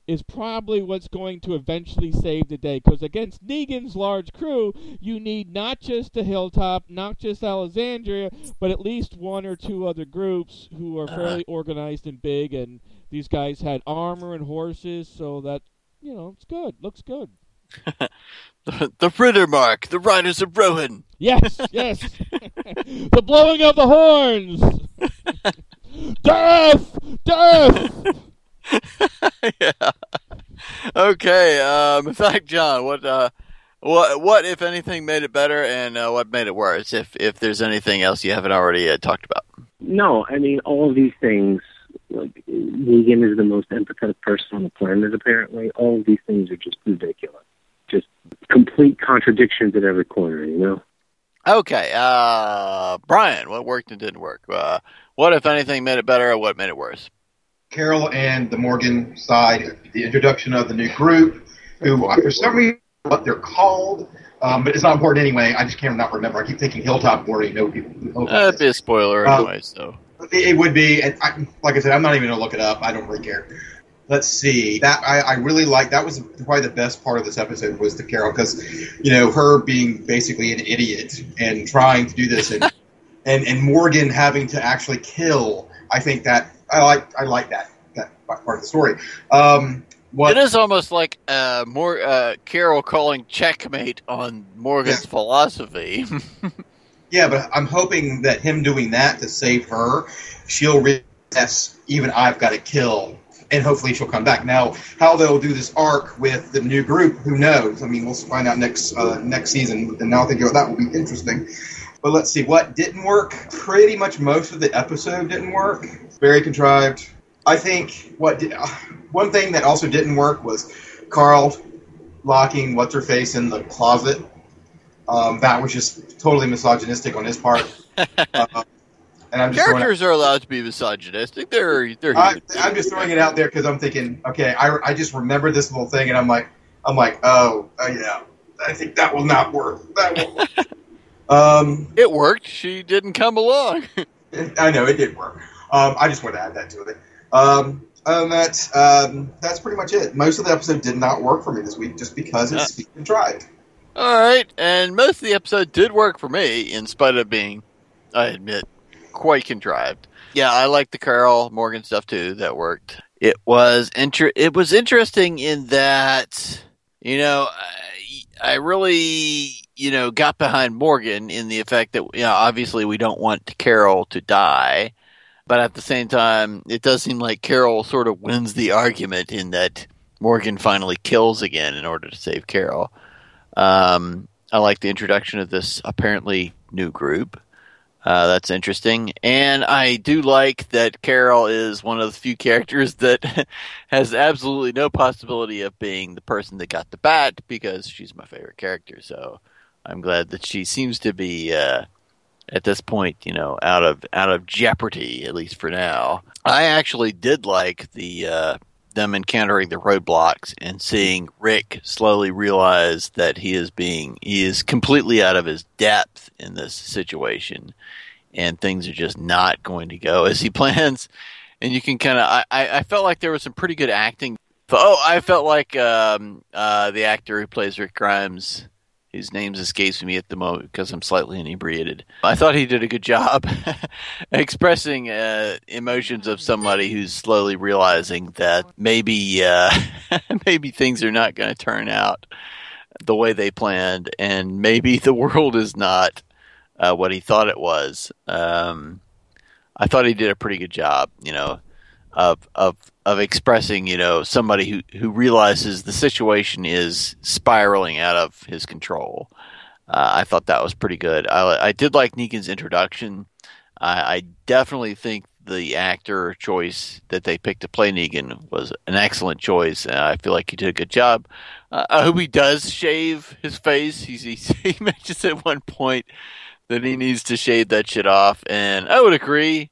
[SPEAKER 7] is probably what's going to eventually save the day. Because against Negan's large crew, you need not just the Hilltop, not just Alexandria, but at least one or two other groups who are uh. fairly organized and big. And these guys had armor and horses, so that you know it's good. Looks good.
[SPEAKER 9] The, the Riddermark, the Riders of Rohan.
[SPEAKER 7] Yes, yes. the blowing of the horns. death, death.
[SPEAKER 9] yeah. Okay. Um, in fact, John, what, uh, what, what, if anything, made it better, and uh, what made it worse? If if there's anything else you haven't already uh, talked about.
[SPEAKER 15] No, I mean all of these things. Like Negan is the most empathetic person on the planet. Apparently, all of these things are just ridiculous. Just complete contradictions at every corner. You know.
[SPEAKER 9] Okay. Uh, Brian, what worked and didn't work? Uh, what, if anything, made it better, or what made it worse?
[SPEAKER 6] Carol and the Morgan side, the introduction of the new group, who uh, for some reason what they're called, um, but it's not important anyway. I just can't not remember. I keep thinking Hilltop. Already know people.
[SPEAKER 9] That'd
[SPEAKER 6] is.
[SPEAKER 9] be a spoiler
[SPEAKER 6] Uh,
[SPEAKER 9] anyway. So.
[SPEAKER 6] It would be, and I, like I said, I'm not even gonna look it up. I don't really care. Let's see. That I, I really like. That was probably the best part of this episode was the Carol because, you know, her being basically an idiot and trying to do this, and and and Morgan having to actually kill. I think that I like I like that that part of the story. Um, what
[SPEAKER 9] It is almost like uh, more uh, Carol calling checkmate on Morgan's philosophy.
[SPEAKER 6] Yeah, but I'm hoping that him doing that to save her, she'll realize even I've got to kill, and hopefully she'll come back. Now, how they'll do this arc with the new group, who knows? I mean, we'll find out next uh, next season, and now I think that will be interesting. But let's see what didn't work. Pretty much most of the episode didn't work. Very contrived. I think what did, uh, one thing that also didn't work was Carl locking what's her face in the closet. Um, that was just totally misogynistic on his part. Uh, and I'm just
[SPEAKER 9] Characters are allowed to be misogynistic. They're they're
[SPEAKER 6] I, I'm just throwing it out there because I'm thinking, okay, I, I just remember this little thing, and I'm like, I'm like, oh, uh, yeah, I think that will not work. That will. um,
[SPEAKER 9] it worked. She didn't come along.
[SPEAKER 6] I know it did work. Um, I just wanted to add that to it. Um, other than that, um, that's pretty much it. Most of the episode did not work for me this week just because it's contrived.
[SPEAKER 9] All right, and most of the episode did work for me, in spite of being, I admit, quite contrived. Yeah, I like the Carl Morgan stuff too. That worked. It was inter- It was interesting in that you know I, I really you know got behind Morgan in the effect that you know obviously we don't want Carol to die, but at the same time it does seem like Carol sort of wins the argument in that Morgan finally kills again in order to save Carol. Um, I like the introduction of this apparently new group. Uh, that's interesting. And I do like that Carol is one of the few characters that has absolutely no possibility of being the person that got the bat because she's my favorite character. So I'm glad that she seems to be uh, at this point, you know, out of out of jeopardy at least for now. I actually did like the uh, them encountering the roadblocks and seeing Rick slowly realize that he is being he is completely out of his depth in this situation and things are just not going to go as he plans and you can kind of I, I felt like there was some pretty good acting oh i felt like um, uh, the actor who plays rick grimes his name escapes me at the moment because i'm slightly inebriated i thought he did a good job expressing uh, emotions of somebody who's slowly realizing that maybe uh, maybe things are not going to turn out the way they planned and maybe the world is not uh, what he thought it was. Um, I thought he did a pretty good job, you know, of of of expressing, you know, somebody who who realizes the situation is spiraling out of his control. Uh, I thought that was pretty good. I, I did like Negan's introduction. I, I definitely think the actor choice that they picked to play Negan was an excellent choice. And I feel like he did a good job. Uh, I hope he does shave his face. He's, he's, he mentions at one point that he needs to shave that shit off, and I would agree.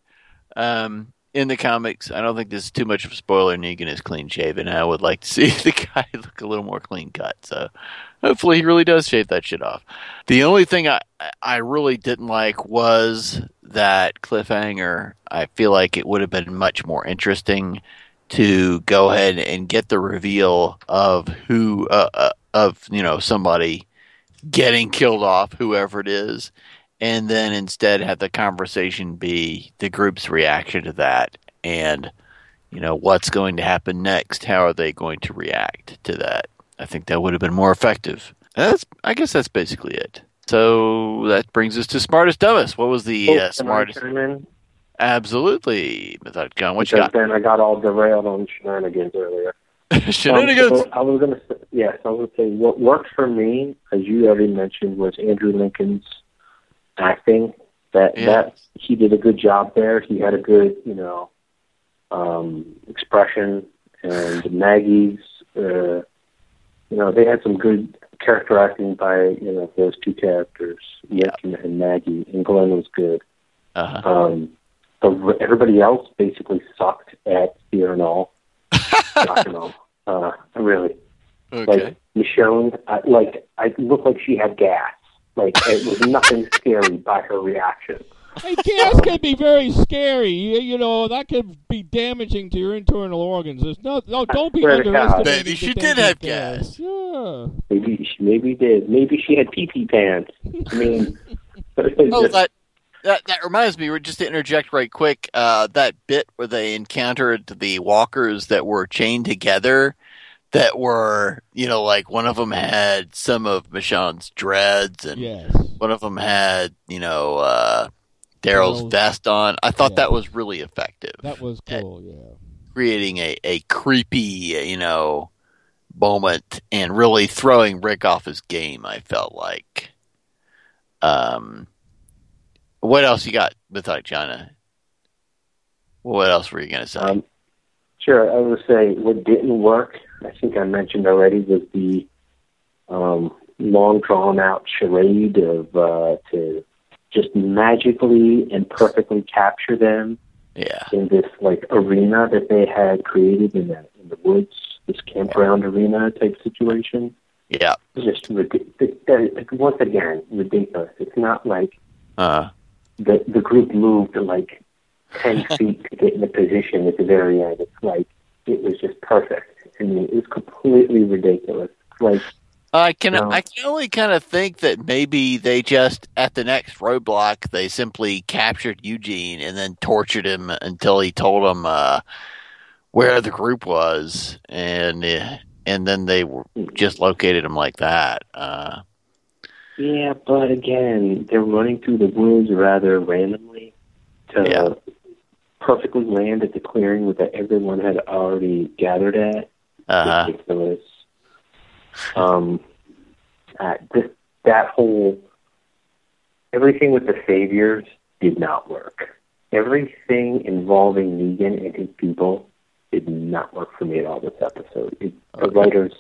[SPEAKER 9] Um, in the comics, I don't think this is too much of a spoiler. Negan is clean shaven. I would like to see the guy look a little more clean cut. So hopefully he really does shave that shit off. The only thing I I really didn't like was that cliffhanger. I feel like it would have been much more interesting to go ahead and get the reveal of who uh, uh, of you know somebody getting killed off, whoever it is, and then instead have the conversation be the group's reaction to that and you know what's going to happen next? How are they going to react to that? I think that would have been more effective. That's i guess that's basically it. So that brings us to smartest dumbest what was the
[SPEAKER 15] Oh,
[SPEAKER 9] uh, smartest absolutely Methodic John what you got?
[SPEAKER 15] then I got all derailed on shenanigans earlier.
[SPEAKER 9] shenanigans
[SPEAKER 15] Um, so I was gonna say, yes, I was gonna say what worked for me, as you already mentioned, was Andrew Lincoln's acting. That
[SPEAKER 9] Yeah.
[SPEAKER 15] that he did a good job there. He had a good, you know, um, expression, and Maggie's, uh, you know, they had some good character acting by you know those two characters, Rick and, and Maggie, and Glenn was good.
[SPEAKER 9] uh-huh.
[SPEAKER 15] Um, but everybody else basically sucked at fear and all. And all. Uh, really.
[SPEAKER 9] okay
[SPEAKER 15] Like Michonne, I, like I looked like she had gas. Like it was nothing scary by her reaction.
[SPEAKER 7] Hey, gas can be very scary. You, you know that could be damaging to your internal organs. There's no, no, don't be
[SPEAKER 15] swear to God.
[SPEAKER 7] underestimating.
[SPEAKER 9] Maybe she did have
[SPEAKER 7] of gas. Yeah.
[SPEAKER 15] Maybe she maybe did. Maybe she had pee pee pants. I mean,
[SPEAKER 9] Oh, that, that that reminds me. Just to interject right quick, uh, that bit where they encountered the walkers that were chained together, that were you know like one of them had some of Michonne's dreads, and
[SPEAKER 7] Yes.
[SPEAKER 9] one of them had you know uh, Daryl's
[SPEAKER 7] Daryl's-
[SPEAKER 9] vest on. I thought
[SPEAKER 7] yeah.
[SPEAKER 9] that was really effective,
[SPEAKER 7] That was cool. Yeah.
[SPEAKER 9] creating a a creepy you know moment and really throwing Rick off his game. I felt like. Um, what else you got, Methodic John? What else were you gonna say?
[SPEAKER 15] Um, sure, I would say what didn't work. I think I mentioned already was the um, long drawn out charade of uh, to just magically and perfectly capture them
[SPEAKER 9] yeah,
[SPEAKER 15] in this like arena that they had created in the in the woods, this campground arena type situation.
[SPEAKER 9] yeah,
[SPEAKER 15] just ridiculous. Once again, ridiculous. It's not like
[SPEAKER 9] uh,
[SPEAKER 15] the the group moved like ten feet to get in the position at the very end. It's like it was just perfect. I mean, it was completely ridiculous. Like
[SPEAKER 9] I can
[SPEAKER 15] No.
[SPEAKER 9] I can only kind of think that maybe they just at the next roadblock they simply captured Eugene and then tortured him until he told them uh, where the group was and uh, and then they just located him like that. Uh,
[SPEAKER 15] Yeah, but again, they're running through the woods rather randomly to perfectly land at the clearing that everyone had already gathered at.
[SPEAKER 9] Uh
[SPEAKER 15] Ridiculous. Um, uh, this, that whole everything with the saviors did not work. Everything involving Negan and his people did not work for me at all this episode. It, The writers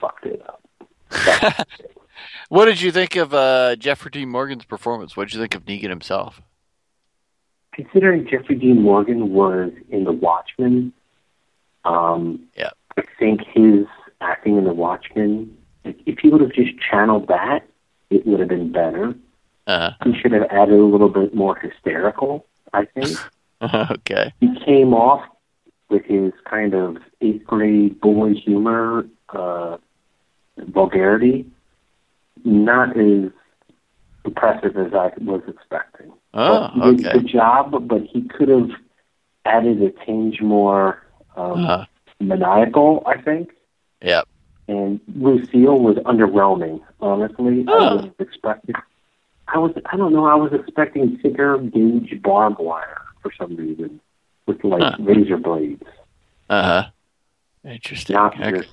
[SPEAKER 15] fucked it up.
[SPEAKER 9] What did you think of uh, Jeffrey Dean Morgan's performance? What did you think of Negan himself?
[SPEAKER 15] considering Jeffrey Dean Morgan was in The Watchmen, um,
[SPEAKER 9] yeah.
[SPEAKER 15] I think his acting in The Watchmen, if he would have just channeled that, it would have been better.
[SPEAKER 9] Uh,
[SPEAKER 15] He should have added a little bit more hysterical, I think.
[SPEAKER 9] okay.
[SPEAKER 15] he came off with his kind of eighth grade boy humor, uh, vulgarity, not as impressive as I was expecting.
[SPEAKER 9] Oh,
[SPEAKER 15] he did a
[SPEAKER 9] okay.
[SPEAKER 15] good job, but he could have added a tinge more um,
[SPEAKER 9] Uh-huh.
[SPEAKER 15] maniacal, I think.
[SPEAKER 9] Yep.
[SPEAKER 15] And Lucille was underwhelming, honestly. I
[SPEAKER 9] Oh.
[SPEAKER 15] was expecting. I was, I don't know, I was expecting thicker gauge barbed wire for some reason, with like
[SPEAKER 9] Huh.
[SPEAKER 15] razor blades,
[SPEAKER 9] Uh huh. Interesting.
[SPEAKER 15] not
[SPEAKER 9] Okay.
[SPEAKER 15] just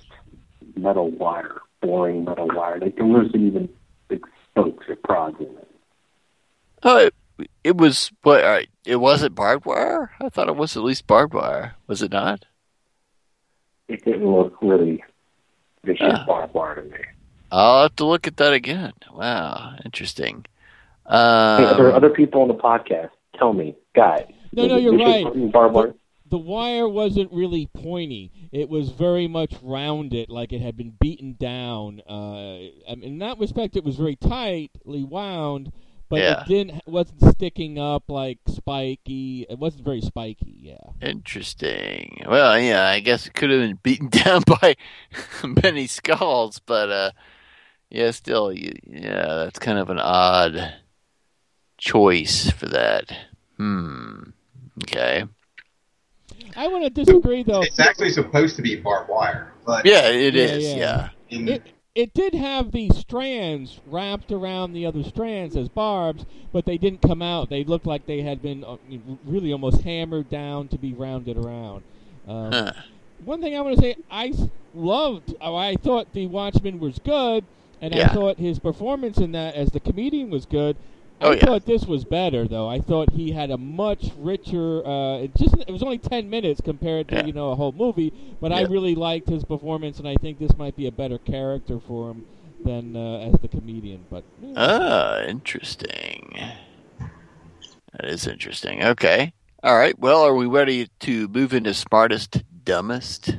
[SPEAKER 15] metal wire, boring metal wire. Like there wasn't even like spokes or prods in it.
[SPEAKER 9] Oh, it, it was what? All right, it wasn't barbed wire. I thought it was at least barbed wire. Was it not?
[SPEAKER 15] It didn't look really vicious
[SPEAKER 9] Ah.
[SPEAKER 15] barbed wire to me.
[SPEAKER 9] I'll have to look at that again. Wow, interesting.
[SPEAKER 15] Hey, are there
[SPEAKER 9] Um,
[SPEAKER 15] other people on the podcast? Tell me, guys.
[SPEAKER 7] No, no, you're right.
[SPEAKER 15] Barbed wire?
[SPEAKER 7] The wire wasn't really pointy. It was very much rounded, like it had been beaten down. Uh, I mean, in that respect, it was very tightly wound, but
[SPEAKER 9] Yeah.
[SPEAKER 7] it didn't wasn't sticking up like spiky. It wasn't very spiky. Yeah.
[SPEAKER 9] interesting. Well, yeah, I guess it could have been beaten down by many skulls, but uh, yeah, still, you, yeah, that's kind of an odd choice for that. Hmm. Okay.
[SPEAKER 7] I want to disagree though.
[SPEAKER 6] It's actually supposed to be barbed wire, but
[SPEAKER 9] Yeah, it
[SPEAKER 7] Yeah,
[SPEAKER 9] is.
[SPEAKER 7] yeah.
[SPEAKER 9] Yeah.
[SPEAKER 6] in,
[SPEAKER 7] It it did have these strands wrapped around the other strands as barbs, but they didn't come out. They looked like they had been uh, really almost hammered down to be rounded around. Um,
[SPEAKER 9] Huh.
[SPEAKER 7] One thing I want to say, I loved. oh, I thought the Watchmen was good, and I thought his performance in that as the comedian was good.
[SPEAKER 9] Oh,
[SPEAKER 7] I
[SPEAKER 9] yeah.
[SPEAKER 7] thought this was better, though. I thought he had a much richer. Uh, it just it was only ten minutes compared to
[SPEAKER 9] Yeah.
[SPEAKER 7] you know a whole movie, but I really liked his performance, and I think this might be a better character for him than uh, as the comedian. But
[SPEAKER 9] Ah, interesting. That is interesting. Okay. All right. Well, are we ready to move into smartest, dumbest,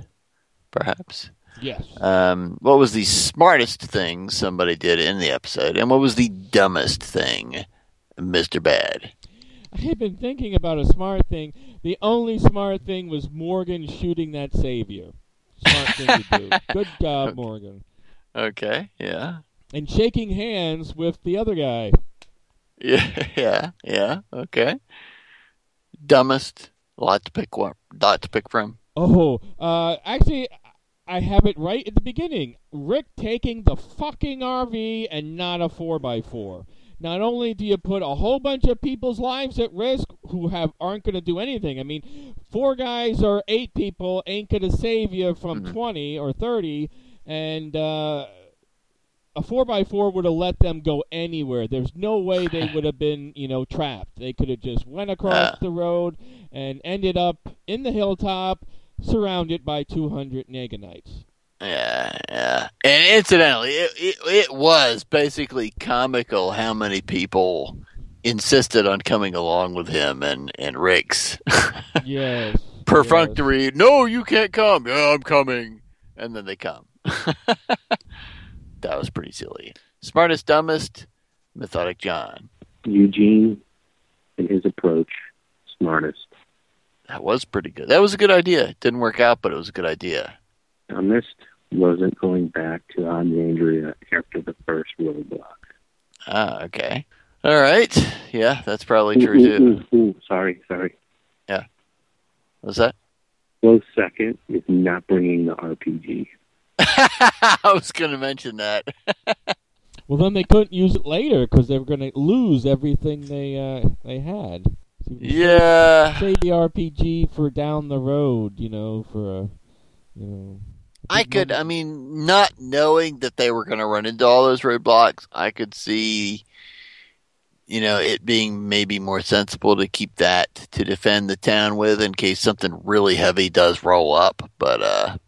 [SPEAKER 9] perhaps?
[SPEAKER 7] Yes,
[SPEAKER 9] Um, what was the smartest thing somebody did in the episode, and what was the dumbest thing, Mister Bad?
[SPEAKER 7] I had been thinking about a smart thing. The only smart thing was Morgan shooting that savior. Smart thing to do. Good job, Morgan.
[SPEAKER 9] Okay. Yeah.
[SPEAKER 7] And shaking hands with the other guy.
[SPEAKER 9] Yeah. Yeah. Yeah. Okay. Dumbest. Lot to pick. One. Lot to pick from.
[SPEAKER 7] Oh, uh, actually, I have it right at the beginning. Rick taking the fucking RV and not a 4x4. Not only do you put a whole bunch of people's lives at risk who have aren't going to do anything. I mean, four guys or eight people ain't going to save you from 20 or 30, and uh, a 4x4 would have let them go anywhere. There's no way they would have been, you know, trapped. They could have just went across
[SPEAKER 9] Uh.
[SPEAKER 7] the road and ended up in the hilltop surrounded by 200 Neganites.
[SPEAKER 9] Yeah, yeah. And incidentally, it, it it was basically comical how many people insisted on coming along with him and and Riggs.
[SPEAKER 7] Yes.
[SPEAKER 9] Perfunctory. No, you can't come. Yeah, I'm coming. And then they come. that was pretty silly. Smartest, dumbest, methodic John.
[SPEAKER 15] Eugene and his approach smartest.
[SPEAKER 9] That was pretty good. That was a good idea. It didn't work out, but it was a good idea.
[SPEAKER 15] Dumbest wasn't going back to Andrea after the first roadblock.
[SPEAKER 9] Ah, okay. All right. Yeah, that's probably true
[SPEAKER 15] Ooh,
[SPEAKER 9] too.
[SPEAKER 15] ooh, ooh, sorry, sorry.
[SPEAKER 9] Yeah. What's that?
[SPEAKER 15] Close second is not bringing the RPG.
[SPEAKER 9] I was going to mention that.
[SPEAKER 7] Well, then they couldn't use it later because they were going to lose everything they uh, they had. So
[SPEAKER 9] Yeah.
[SPEAKER 7] Save the RPG for down the road, you know, for a, you know.
[SPEAKER 9] I could, I mean, not knowing that they were going to run into all those roadblocks, I could see, you know, it being maybe more sensible to keep that to defend the town with in case something really heavy does roll up. But uh,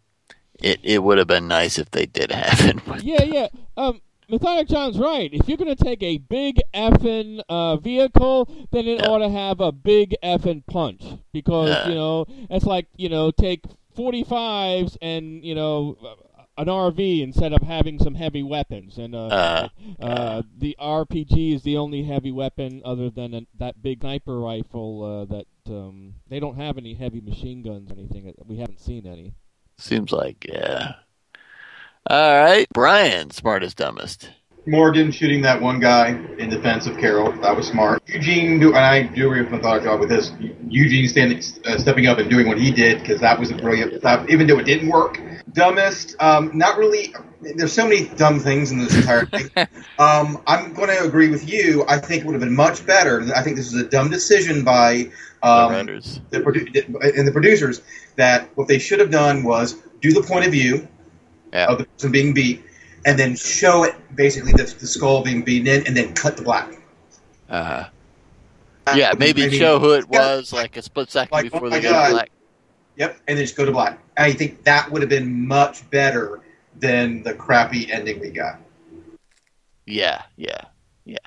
[SPEAKER 9] it it would have been nice if they did have it.
[SPEAKER 7] Yeah, yeah. Um, Methodic John's right. If you're going to take a big effing uh, vehicle, then it ought to have a big effing punch because
[SPEAKER 9] Yeah.
[SPEAKER 7] you know it's like you know take 45s and you know an RV instead of having some heavy weapons. And uh,
[SPEAKER 9] Uh,
[SPEAKER 7] uh, the RPG is the only heavy weapon other than a, that big sniper rifle uh, that um, they don't have any heavy machine guns or anything. We haven't seen any.
[SPEAKER 9] Seems like, yeah. All right. Brian, smartest, dumbest.
[SPEAKER 6] Morgan shooting that one guy in defense of Carol. That was smart. Eugene, do, and I do agree with Methodic John with this. Eugene standing, uh, stepping up and doing what he did because that was a brilliant stuff, even though it didn't work. Dumbest, um, not really. There's so many dumb things in this entire thing. um, I'm going to agree with you. I think it would have been much better. I think this is a dumb decision by um, the produ- and the producers that what they should have done was do the point of view of the person being beat, and then show it basically the, the skull being beaten in, and then cut the black.
[SPEAKER 9] Uh, yeah, maybe
[SPEAKER 6] I mean,
[SPEAKER 9] show who it
[SPEAKER 6] yeah.
[SPEAKER 9] was like a split second
[SPEAKER 6] Like,
[SPEAKER 9] before
[SPEAKER 6] oh
[SPEAKER 9] they
[SPEAKER 6] my
[SPEAKER 9] go
[SPEAKER 6] God.
[SPEAKER 9] black.
[SPEAKER 6] Yep, and then just go to black. I think that would have been much better than the crappy ending we got.
[SPEAKER 9] Yeah, yeah, yeah.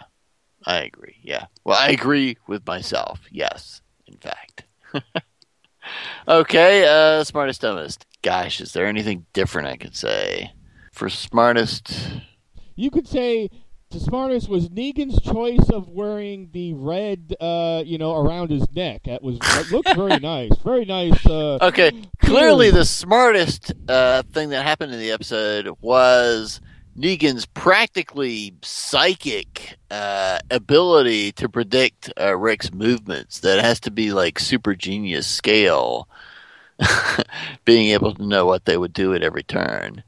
[SPEAKER 9] I agree. Yeah. Well, I agree with myself. Yes, in fact. okay, uh, smartest, dumbest. Gosh, is there anything different I could say? For smartest,
[SPEAKER 7] You could say the smartest was Negan's choice of wearing the red, uh, you know, around his neck. That was that looked very nice, very nice. Uh,
[SPEAKER 9] Okay, clearly the smartest uh, thing that happened in the episode was Negan's practically psychic uh, ability to predict uh, Rick's movements. That has to be like super genius scale, being able to know what they would do at every turn.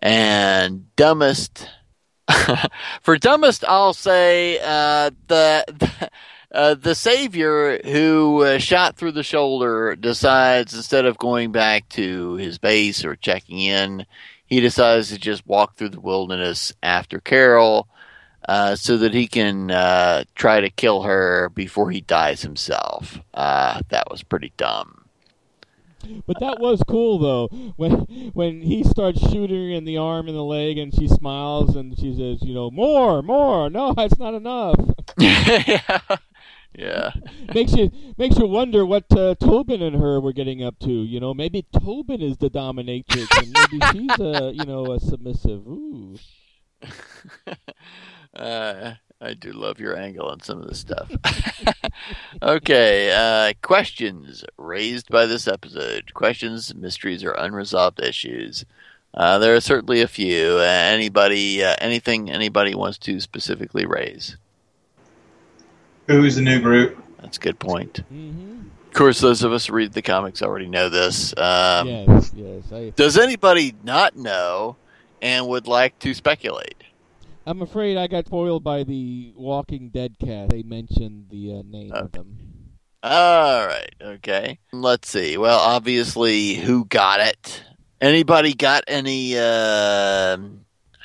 [SPEAKER 9] And dumbest, for dumbest, I'll say uh, the. the uh, the savior who uh, shot through the shoulder decides instead of going back to his base or checking in, he decides to just walk through the wilderness after Carol uh, so that he can uh, try to kill her before he dies himself. Uh, that was pretty dumb.
[SPEAKER 7] But that was cool though. When when he starts shooting her in the arm and the leg, and she smiles and she says, "You know, more, more. No, that's not enough."
[SPEAKER 9] yeah.
[SPEAKER 7] makes you makes you wonder what uh, Tobin and her were getting up to. You know, maybe Tobin is the dominatrix, and maybe she's a you know a submissive. Ooh.
[SPEAKER 9] Uh, I do love your angle on some of this stuff. okay, uh, questions raised by this episode. Questions, mysteries, or unresolved issues. Uh, there are certainly a few. Uh, anybody, uh, anything anybody wants to specifically raise?
[SPEAKER 6] Who's the new group?
[SPEAKER 9] That's a good point. Of course, those of us who read the comics already know this. Um,
[SPEAKER 7] yes, yes. I,
[SPEAKER 9] Does anybody not know and would like to speculate?
[SPEAKER 7] I'm afraid I got spoiled by the Walking Dead cast. They mentioned the uh, name of them.
[SPEAKER 9] All right. Okay. Let's see. Well, obviously, who got it? Anybody got any? Uh,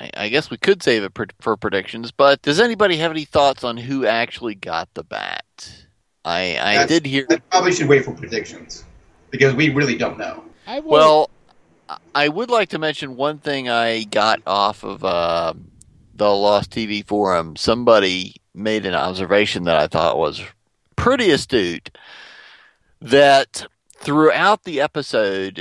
[SPEAKER 9] I, I guess we could save it for, for predictions. But does anybody have any thoughts on who actually got the bat? I I
[SPEAKER 6] That's-
[SPEAKER 9] did hear.
[SPEAKER 6] I probably should wait for predictions because we really don't know.
[SPEAKER 7] I
[SPEAKER 9] Well, I would like to mention one thing I got off of uh, the Lost TV forum. Somebody made an observation that I thought was pretty astute. That throughout the episode,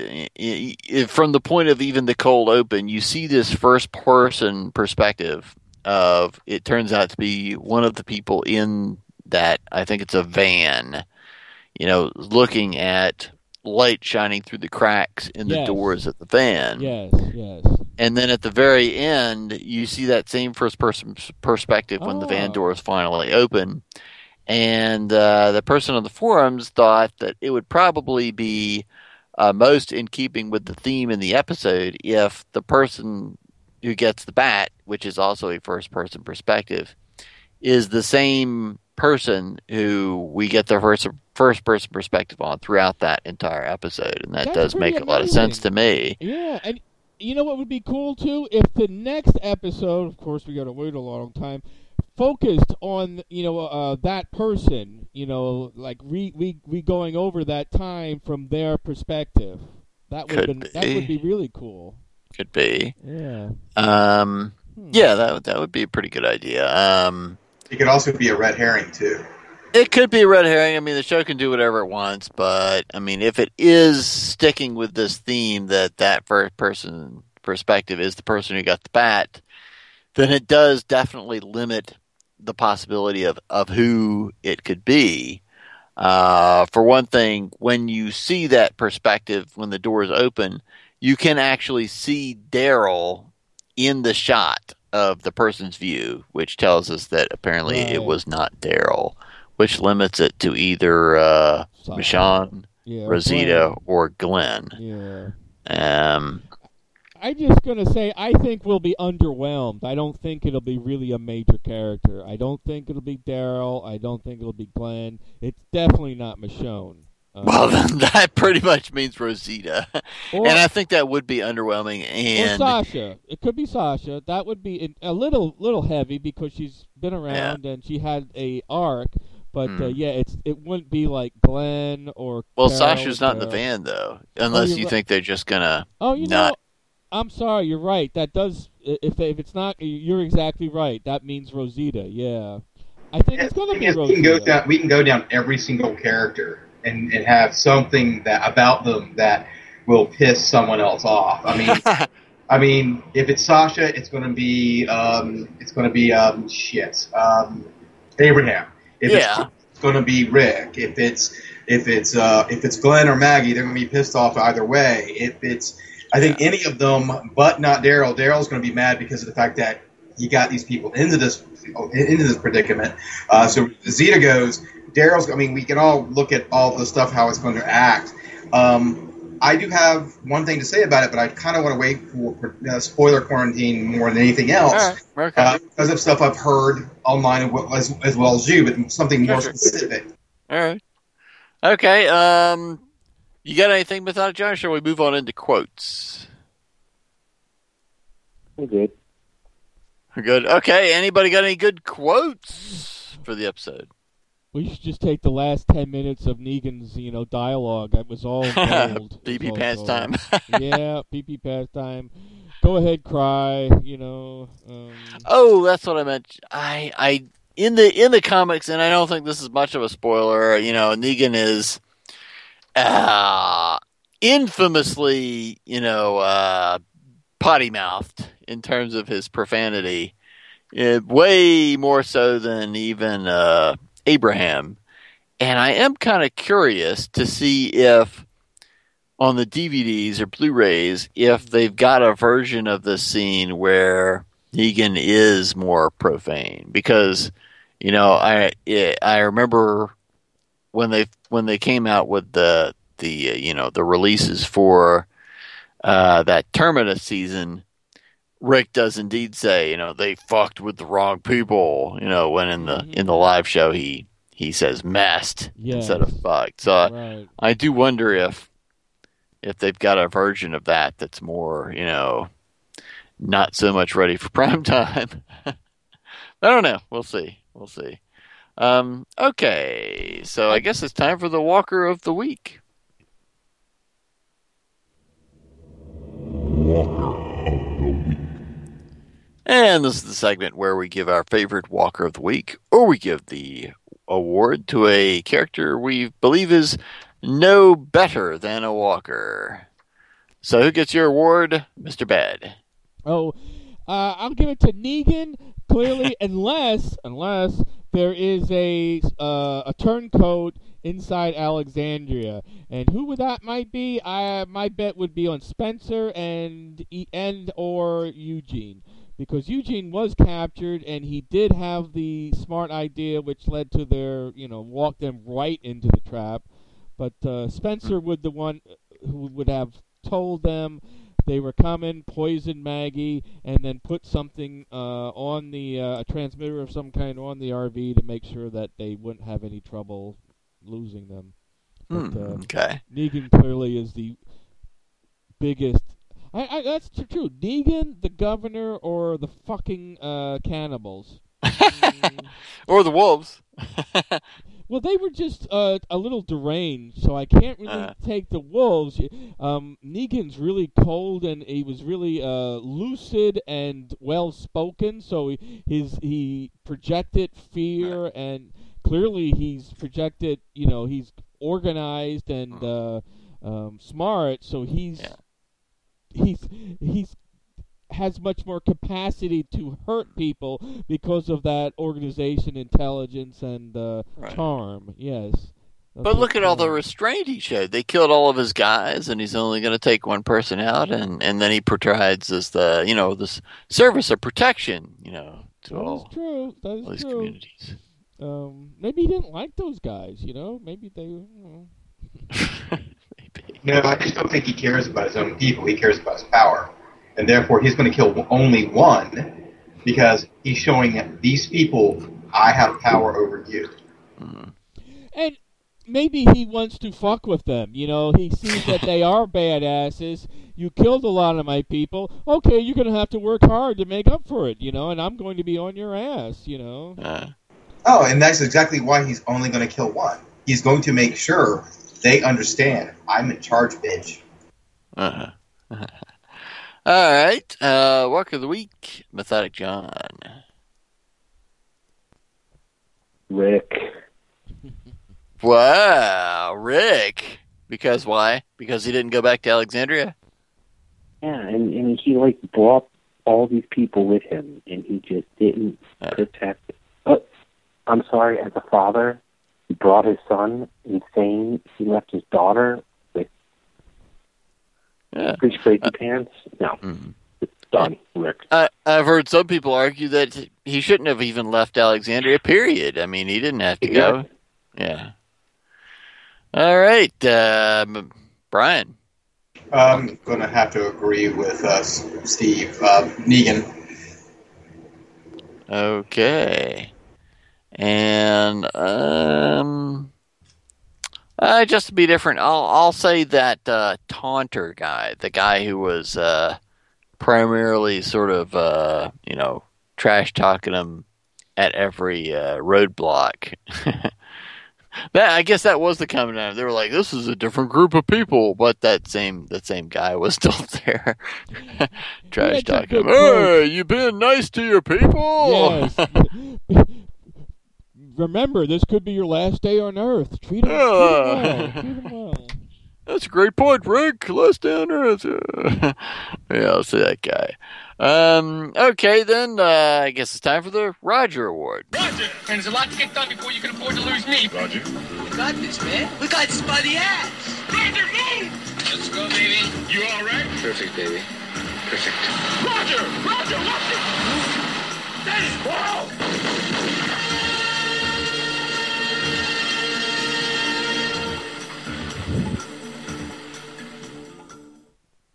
[SPEAKER 9] from the point of even the cold open, you see this first person perspective of it turns out to be one of the people in that I think it's a van, you know, looking at light shining through the cracks in the doors of the van.
[SPEAKER 7] Yes, yes.
[SPEAKER 9] And then at the very end, you see that same first person perspective when the van
[SPEAKER 7] Oh.
[SPEAKER 9] doors finally open. And uh, the person on the forums thought that it would probably be uh, most in keeping with the theme in the episode if the person who gets the bat, which is also a first person perspective, is the same person who we get the first first person perspective on throughout that entire episode, and that
[SPEAKER 7] That's
[SPEAKER 9] does make a lot of sense to me.
[SPEAKER 7] Yeah, and you know what would be cool too if the next episode, of course, we got to wait a long time, focused on you know uh, that person, you know, like re we we going over that time from their perspective. That would
[SPEAKER 9] Could
[SPEAKER 7] been, that would
[SPEAKER 9] be.
[SPEAKER 7] be really cool.
[SPEAKER 9] Could be.
[SPEAKER 7] Yeah.
[SPEAKER 9] Um,
[SPEAKER 7] Hmm.
[SPEAKER 9] yeah, that would- that would be a pretty good idea. Um,
[SPEAKER 6] It could also be a red herring too.
[SPEAKER 9] It could be a red herring. I mean, the show can do whatever it wants, but I mean, if it is sticking with this theme that that first person perspective is the person who got the bat, then it does definitely limit the possibility of of who it could be. Uh, for one thing, when you see that perspective when the door is open, you can actually see Daryl in the shot of the person's view, which tells us that apparently it was not Daryl, which limits it to either uh, Michonne,
[SPEAKER 7] Yeah,
[SPEAKER 9] Rosita,
[SPEAKER 7] Glenn.
[SPEAKER 9] or Glenn.
[SPEAKER 7] Yeah.
[SPEAKER 9] Um,
[SPEAKER 7] I just gonna say I think we'll be underwhelmed. I don't think it'll be really a major character. I don't think it'll be Daryl. I don't think it'll be Glenn. It's definitely not Michonne. Uh,
[SPEAKER 9] well, then that pretty much means Rosita,
[SPEAKER 7] Or-
[SPEAKER 9] and I think that would be underwhelming.
[SPEAKER 7] or
[SPEAKER 9] And
[SPEAKER 7] Sasha. It could be Sasha. That would be a little little heavy because she's been around and she had a arc. But uh,
[SPEAKER 9] Hmm.
[SPEAKER 7] yeah, it's it wouldn't be like Glenn or.
[SPEAKER 9] well,
[SPEAKER 7] Carol
[SPEAKER 9] Sasha's not in the van though, unless
[SPEAKER 7] you're
[SPEAKER 9] you
[SPEAKER 7] right.
[SPEAKER 9] think they're just gonna
[SPEAKER 7] Oh, you
[SPEAKER 9] not.
[SPEAKER 7] know, I'm sorry. You're right. That does. If if it's not, you're exactly right. That means Rosita. Yeah, I think it's gonna be
[SPEAKER 6] is, we can go down. We can go down every single character and, and have something that about them that will piss someone else off. I mean, I mean, if it's Sasha, it's going to be um, it's going to be um, shit. Um, Abraham. If
[SPEAKER 9] Yeah.
[SPEAKER 6] it's, it's going to be Rick. If it's if it's uh, if it's Glenn or Maggie, they're going to be pissed off either way. If it's I think any of them, but not Daryl. Daryl's going to be mad because of the fact that he got these people into this into this predicament. Uh, so Zeta goes. Daryl's. I mean, we can all look at all the stuff how it's going to act. Um, I do have one thing to say about it, but I kind of want to wait for uh, spoiler quarantine more than anything else
[SPEAKER 9] All right, okay.
[SPEAKER 6] uh, because of stuff I've heard online as well as, as, well as you, but something more
[SPEAKER 9] Sure, sure.
[SPEAKER 6] specific.
[SPEAKER 9] All right. Okay. Um, you got anything Methodic John? Or shall we move on into quotes?
[SPEAKER 15] I'm good.
[SPEAKER 9] We're good. Okay. Anybody got any good quotes for the episode?
[SPEAKER 7] We should just take the last ten minutes of Negan's, you know, dialogue. That was all gold. It was
[SPEAKER 9] PP
[SPEAKER 7] all
[SPEAKER 9] past time.
[SPEAKER 7] yeah, PP pastime. Go ahead, cry. You know. Um,
[SPEAKER 9] Oh, that's what I meant. I, I in the in the comics, and I don't think this is much of a spoiler. You know, Negan is uh, infamously, you know, uh, potty mouthed in terms of his profanity, uh, way more so than even uh, Abraham. And I am kind of curious to see if on the DVDs or Blu-rays if they've got a version of the scene where Negan is more profane because you know I it, I remember when they when they came out with the the you know the releases for uh, that Terminus season. Rick does indeed say, you know, they fucked with the wrong people. You know, when in the in the live show he he says messed instead of
[SPEAKER 7] Yes.
[SPEAKER 9] fucked. So I, I do wonder if if they've got a version of that that's more, you know, not so much ready for prime time. I don't know. We'll see. We'll see. Um, okay, so I guess it's time for the Walker of the Week. And this is the segment where we give our favorite Walker of the Week, or we give the award to a character we believe is no better than a Walker. So who gets your award, Mr. Bad?
[SPEAKER 7] Oh, uh, I'll give it to Negan clearly, unless unless there is a uh, a turncoat inside Alexandria, and who would that might be? I my bet would be on Spencer and and or Eugene. Because Eugene was captured, and he did have the smart idea, which led to their, you know, walk them right into the trap. But uh, Spencer would the one who would have told them they were coming, poisoned Maggie, and then put something uh, on the uh, a transmitter of some kind on the RV to make sure that they wouldn't have any trouble losing them. But,
[SPEAKER 9] Hmm,
[SPEAKER 7] uh,
[SPEAKER 9] okay.
[SPEAKER 7] Negan clearly is the biggest. I, I that's tr- true. Negan, the governor, or the fucking uh, cannibals.
[SPEAKER 9] or the wolves.
[SPEAKER 7] Well, they were just uh, a little deranged, so I can't really
[SPEAKER 9] Uh.
[SPEAKER 7] take the wolves. Um, Negan's really cold, and he was really uh, lucid and well spoken. So he, his he projected fear, and clearly he's projected. You know, he's organized and uh, um, smart. So he's he's he's has much more capacity to hurt people because of that organization, intelligence, and uh,
[SPEAKER 9] Right.
[SPEAKER 7] charm. Yes.
[SPEAKER 9] But look at all the restraint he showed. They killed all of his guys, and he's only going to take one person out, and, and then he portrays as the you know this service of protection, you know, to
[SPEAKER 7] That
[SPEAKER 9] all,
[SPEAKER 7] true. That is
[SPEAKER 9] all these
[SPEAKER 7] true.
[SPEAKER 9] communities.
[SPEAKER 7] Um, maybe he didn't like those guys. You know, maybe they. You know.
[SPEAKER 6] No, I just don't think he cares about his own people. He cares about his power. And therefore, he's going to kill only one because he's showing these people, I have power over you. Mm-hmm.
[SPEAKER 7] And maybe he wants to fuck with them. You know, he sees that they are badasses. You killed a lot of my people. Okay, you're going to have to work hard to make up for it. You know, and I'm going to be on your ass. You know. Uh.
[SPEAKER 6] Oh, and that's exactly why he's only going to kill one. He's going to make sure they understand I'm in charge, bitch.
[SPEAKER 9] Uh-huh. All right. Uh, walk of the week, Methodic John.
[SPEAKER 15] Rick.
[SPEAKER 9] Wow, Rick. Because why? Because he didn't go back to Alexandria.
[SPEAKER 15] Yeah, and, and he like brought all these people with him, and he just didn't protect. Oh, I'm sorry. As a father, he brought his son insane. He left his daughter with
[SPEAKER 9] Yeah.
[SPEAKER 15] fish crazy pants. No, it's done, Rick.
[SPEAKER 9] I, I've heard some people argue that he shouldn't have even left Alexandria. Period. I mean, he didn't have to go. Yeah. All right, um, Brian.
[SPEAKER 6] I'm going to have to agree with uh, Steve. Uh, Negan.
[SPEAKER 9] Okay. And um, uh, just to be different, I'll I'll say that uh, taunter guy, the guy who was uh, primarily sort of uh, you know trash talking him at every uh, roadblock. that I guess that was the common denominator. They were like, "This is a different group of people," but that same that same guy was still there, trash talking. Hey, you being nice to your people?
[SPEAKER 7] Yes. Remember, this could be your last day on Earth. Treat him,
[SPEAKER 9] Yeah.
[SPEAKER 7] treat him well. Treat him well.
[SPEAKER 9] That's a great point, Rick. Last day on Earth. yeah, I'll say that guy. Um, okay, then uh, I guess it's time for the Roger Award.
[SPEAKER 16] Roger, and there's a lot to get done before you can afford to lose me. Roger. We got this, man. We got this by the ass. Roger, move! Let's go, baby. You all right? Perfect, baby. Perfect. Roger! Roger, watch it! Dennis, whoa!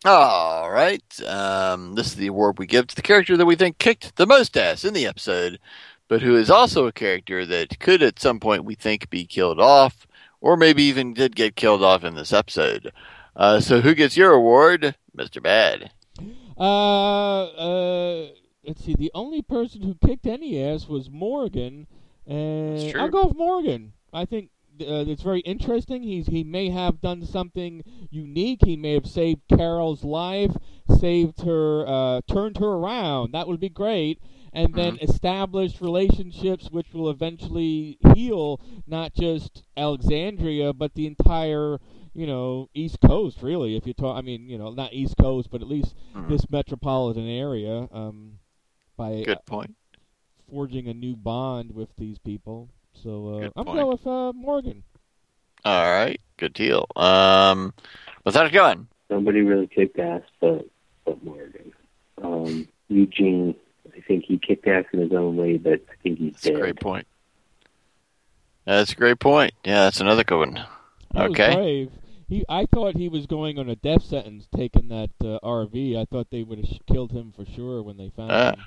[SPEAKER 9] All right. Um, this is the award we give to the character that we think kicked the most ass in the episode, but who is also a character that could at some point we think be killed off, or maybe even did get killed off in this episode. Uh, so who gets your award, Mr. Bad?
[SPEAKER 7] Uh, uh, let's see. The only person who kicked any ass was Morgan, and
[SPEAKER 9] true.
[SPEAKER 7] I'll go with Morgan. I think uh, it's very interesting. He's he may have done something unique. He may have saved Carol's life, saved her, uh, turned her around. That would be great. And then established relationships which will eventually heal not just Alexandria but the entire you know East Coast really. If you talk, I mean you know not East Coast but at least
[SPEAKER 9] Mhm.
[SPEAKER 7] this metropolitan area. Um, by
[SPEAKER 9] Good point.
[SPEAKER 7] forging a new bond with these people. So uh, I'm
[SPEAKER 9] point.
[SPEAKER 7] going with uh, Morgan.
[SPEAKER 9] All right, good deal. Um, Methodic John.
[SPEAKER 15] Somebody really kicked ass, but but Morgan. Um, Eugene, I think he kicked ass in his own way, but I think he's
[SPEAKER 9] That's a great point. That's a great point. Yeah, that's another good one.
[SPEAKER 7] He was
[SPEAKER 9] Okay.
[SPEAKER 7] brave. He, I thought he was going on a death sentence taking that uh, RV. I thought they would have sh- killed him for sure when they found
[SPEAKER 9] Uh,
[SPEAKER 7] him.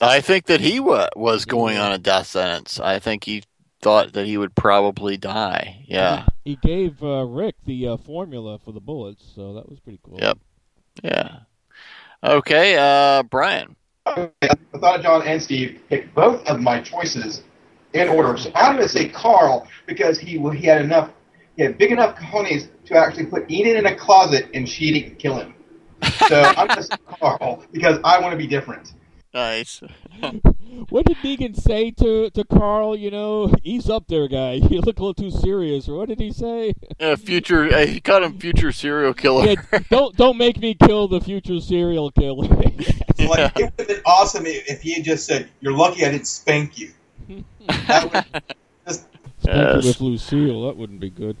[SPEAKER 9] I think that he wa- was going on a death sentence. I think he thought that he would probably die. Yeah.
[SPEAKER 7] He gave uh, Rick the uh, formula for the bullets, so that was pretty cool.
[SPEAKER 9] Yep. Yeah. Okay, uh, Brian.
[SPEAKER 6] I thought John and Steve picked both of my choices in order. So I'm going to say Carl because he he had enough, he had big enough cojones to actually put Enid in a closet and she didn't kill him. So I'm going to say Carl because I want to be different.
[SPEAKER 9] Nice.
[SPEAKER 7] What did Negan say to, to Carl? You know, ease up there, guy. You look a little too serious. Or what did he say?
[SPEAKER 9] Uh, future, uh, he called him future serial killer.
[SPEAKER 7] Yeah, don't don't make me kill the future serial killer.
[SPEAKER 6] Like, it would have been awesome if if he had just said, "You're lucky I didn't spank you." That would just
[SPEAKER 7] Especially
[SPEAKER 9] Yes.
[SPEAKER 7] with Lucille, that wouldn't be good.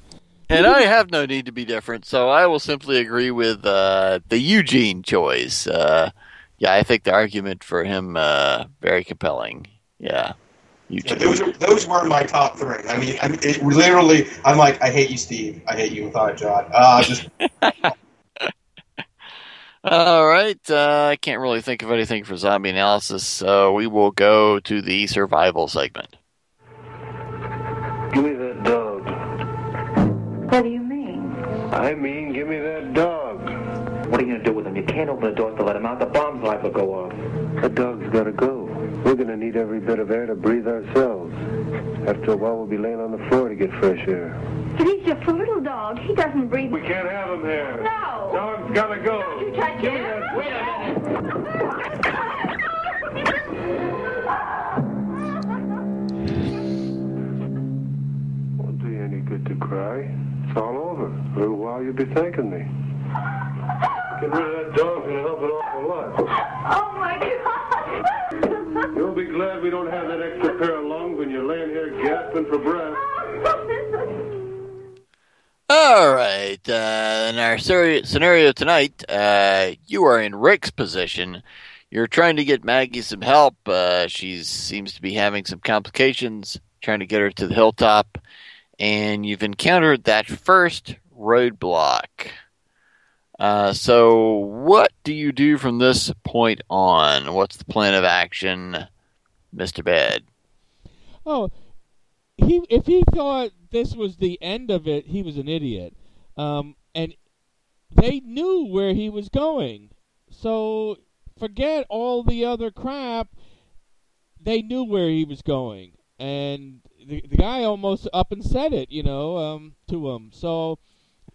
[SPEAKER 9] And I have no need to be different, so I will simply agree with uh, the Eugene choice. Uh, yeah, I think the argument for him uh, very compelling. Yeah,
[SPEAKER 6] Yeah, those are, those were my top three. I mean, I mean, it literally, I'm like, I hate you, Steve. I hate you Methodic John. Uh, just
[SPEAKER 9] All right, uh, I can't really think of anything for zombie analysis, so we will go to the survival segment.
[SPEAKER 17] Give me that dog.
[SPEAKER 18] What do you mean?
[SPEAKER 17] I mean, give me that dog. What are you gonna do with him? You can't open the doors to let him out. The bomb's liable to go off. The dog's gotta go. We're gonna need every bit of air to breathe ourselves. After a while, we'll be laying on the floor to get fresh air.
[SPEAKER 18] But he's just a little dog. He doesn't breathe.
[SPEAKER 17] We can't have him here.
[SPEAKER 18] No.
[SPEAKER 17] Dog's gotta go.
[SPEAKER 18] Don't you touch
[SPEAKER 17] Give me
[SPEAKER 18] him.
[SPEAKER 17] that- Wait a minute. Won't do you any good to cry. It's all over. A little while you'll be thanking me. Getting rid of that dog's gonna help an awful lot.
[SPEAKER 18] Oh my God.
[SPEAKER 17] You'll be glad we don't have that extra pair of lungs when you're laying here gasping for breath.
[SPEAKER 9] All right. Uh, in our seri- scenario tonight, uh, you are in Rick's position. You're trying to get Maggie some help. Uh, she seems to be having some complications, trying to get her to the hilltop. And you've encountered that first roadblock. Uh, so, what do you do from this point on? What's the plan of action, Mr. Bad?
[SPEAKER 7] Oh, he if he thought this was the end of it, he was an idiot. Um, and they knew where he was going, so forget all the other crap. They knew where he was going, and the, the guy almost up and said it, you know, um, to him. So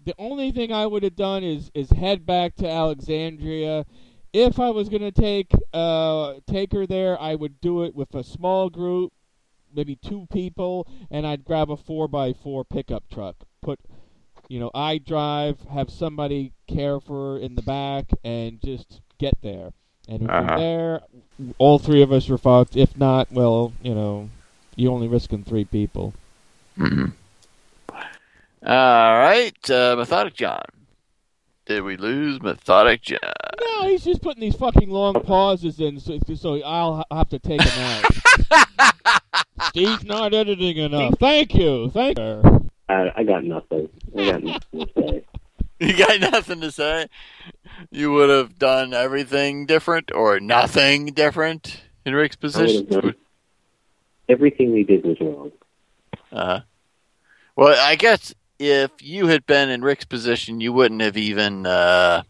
[SPEAKER 7] the only thing I would have done is is head back to Alexandria. If I was gonna take uh take her there, I would do it with a small group, maybe two people, and I'd grab a four by four pickup truck. Put, you know, I drive, have somebody care for her in the back, and just get there. And if
[SPEAKER 9] Uh-huh.
[SPEAKER 7] we're there, all three of us are fucked. If not, well, you know, you're only risking three people.
[SPEAKER 9] Mhm. All right, uh, Methodic John. Did we lose Methodic John?
[SPEAKER 7] No, he's just putting these fucking long pauses in, so, so I'll have to take him out. Steve's not editing enough. Thank you, thank you.
[SPEAKER 15] I, I got nothing. I got nothing to say.
[SPEAKER 9] You got nothing to say? You would have done everything different or nothing different in Rick's
[SPEAKER 15] I would
[SPEAKER 9] position?
[SPEAKER 15] have done everything we did was wrong.
[SPEAKER 9] Uh, well, I guess if you had been in Rick's position, you wouldn't have even uh,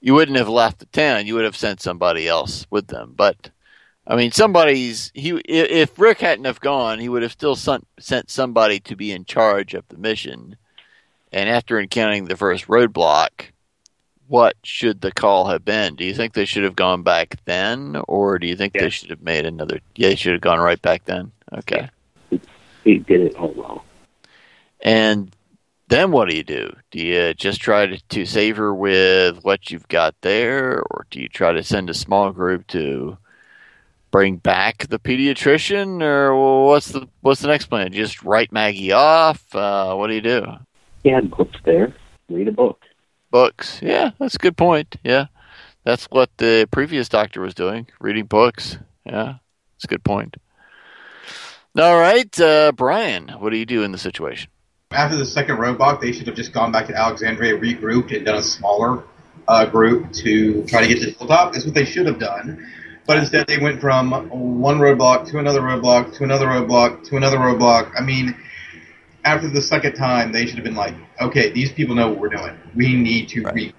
[SPEAKER 9] you wouldn't have left the town. You would have sent somebody else with them. But I mean, somebody's he. If Rick hadn't have gone, he would have still sent sent somebody to be in charge of the mission. And after encountering the first roadblock, what should the call have been? Do you think they should have gone back then, or do you think they should have made another? Yeah, they should have gone right back then. Okay.
[SPEAKER 15] They did it all wrong.
[SPEAKER 9] And then what do you do? Do you just try to, to save her with what you've got there, or do you try to send a small group to bring back the pediatrician, or what's the what's the next plan? Just write Maggie off? Uh, what do you do?
[SPEAKER 15] Had books there. Read a book.
[SPEAKER 9] Books. Yeah, that's a good point. Yeah, that's what the previous doctor was doing, reading books. Yeah, that's a good point. All right, uh, Brian, what do you do in the situation?
[SPEAKER 6] After the second roadblock, they should have just gone back to Alexandria, regrouped, and done a smaller uh, group to try to get to the hilltop. That's what they should have done. But instead, they went from one roadblock to another roadblock to another roadblock to another roadblock. I mean, after the second time, they should have been like, okay, these people know what we're doing. We need to regroup.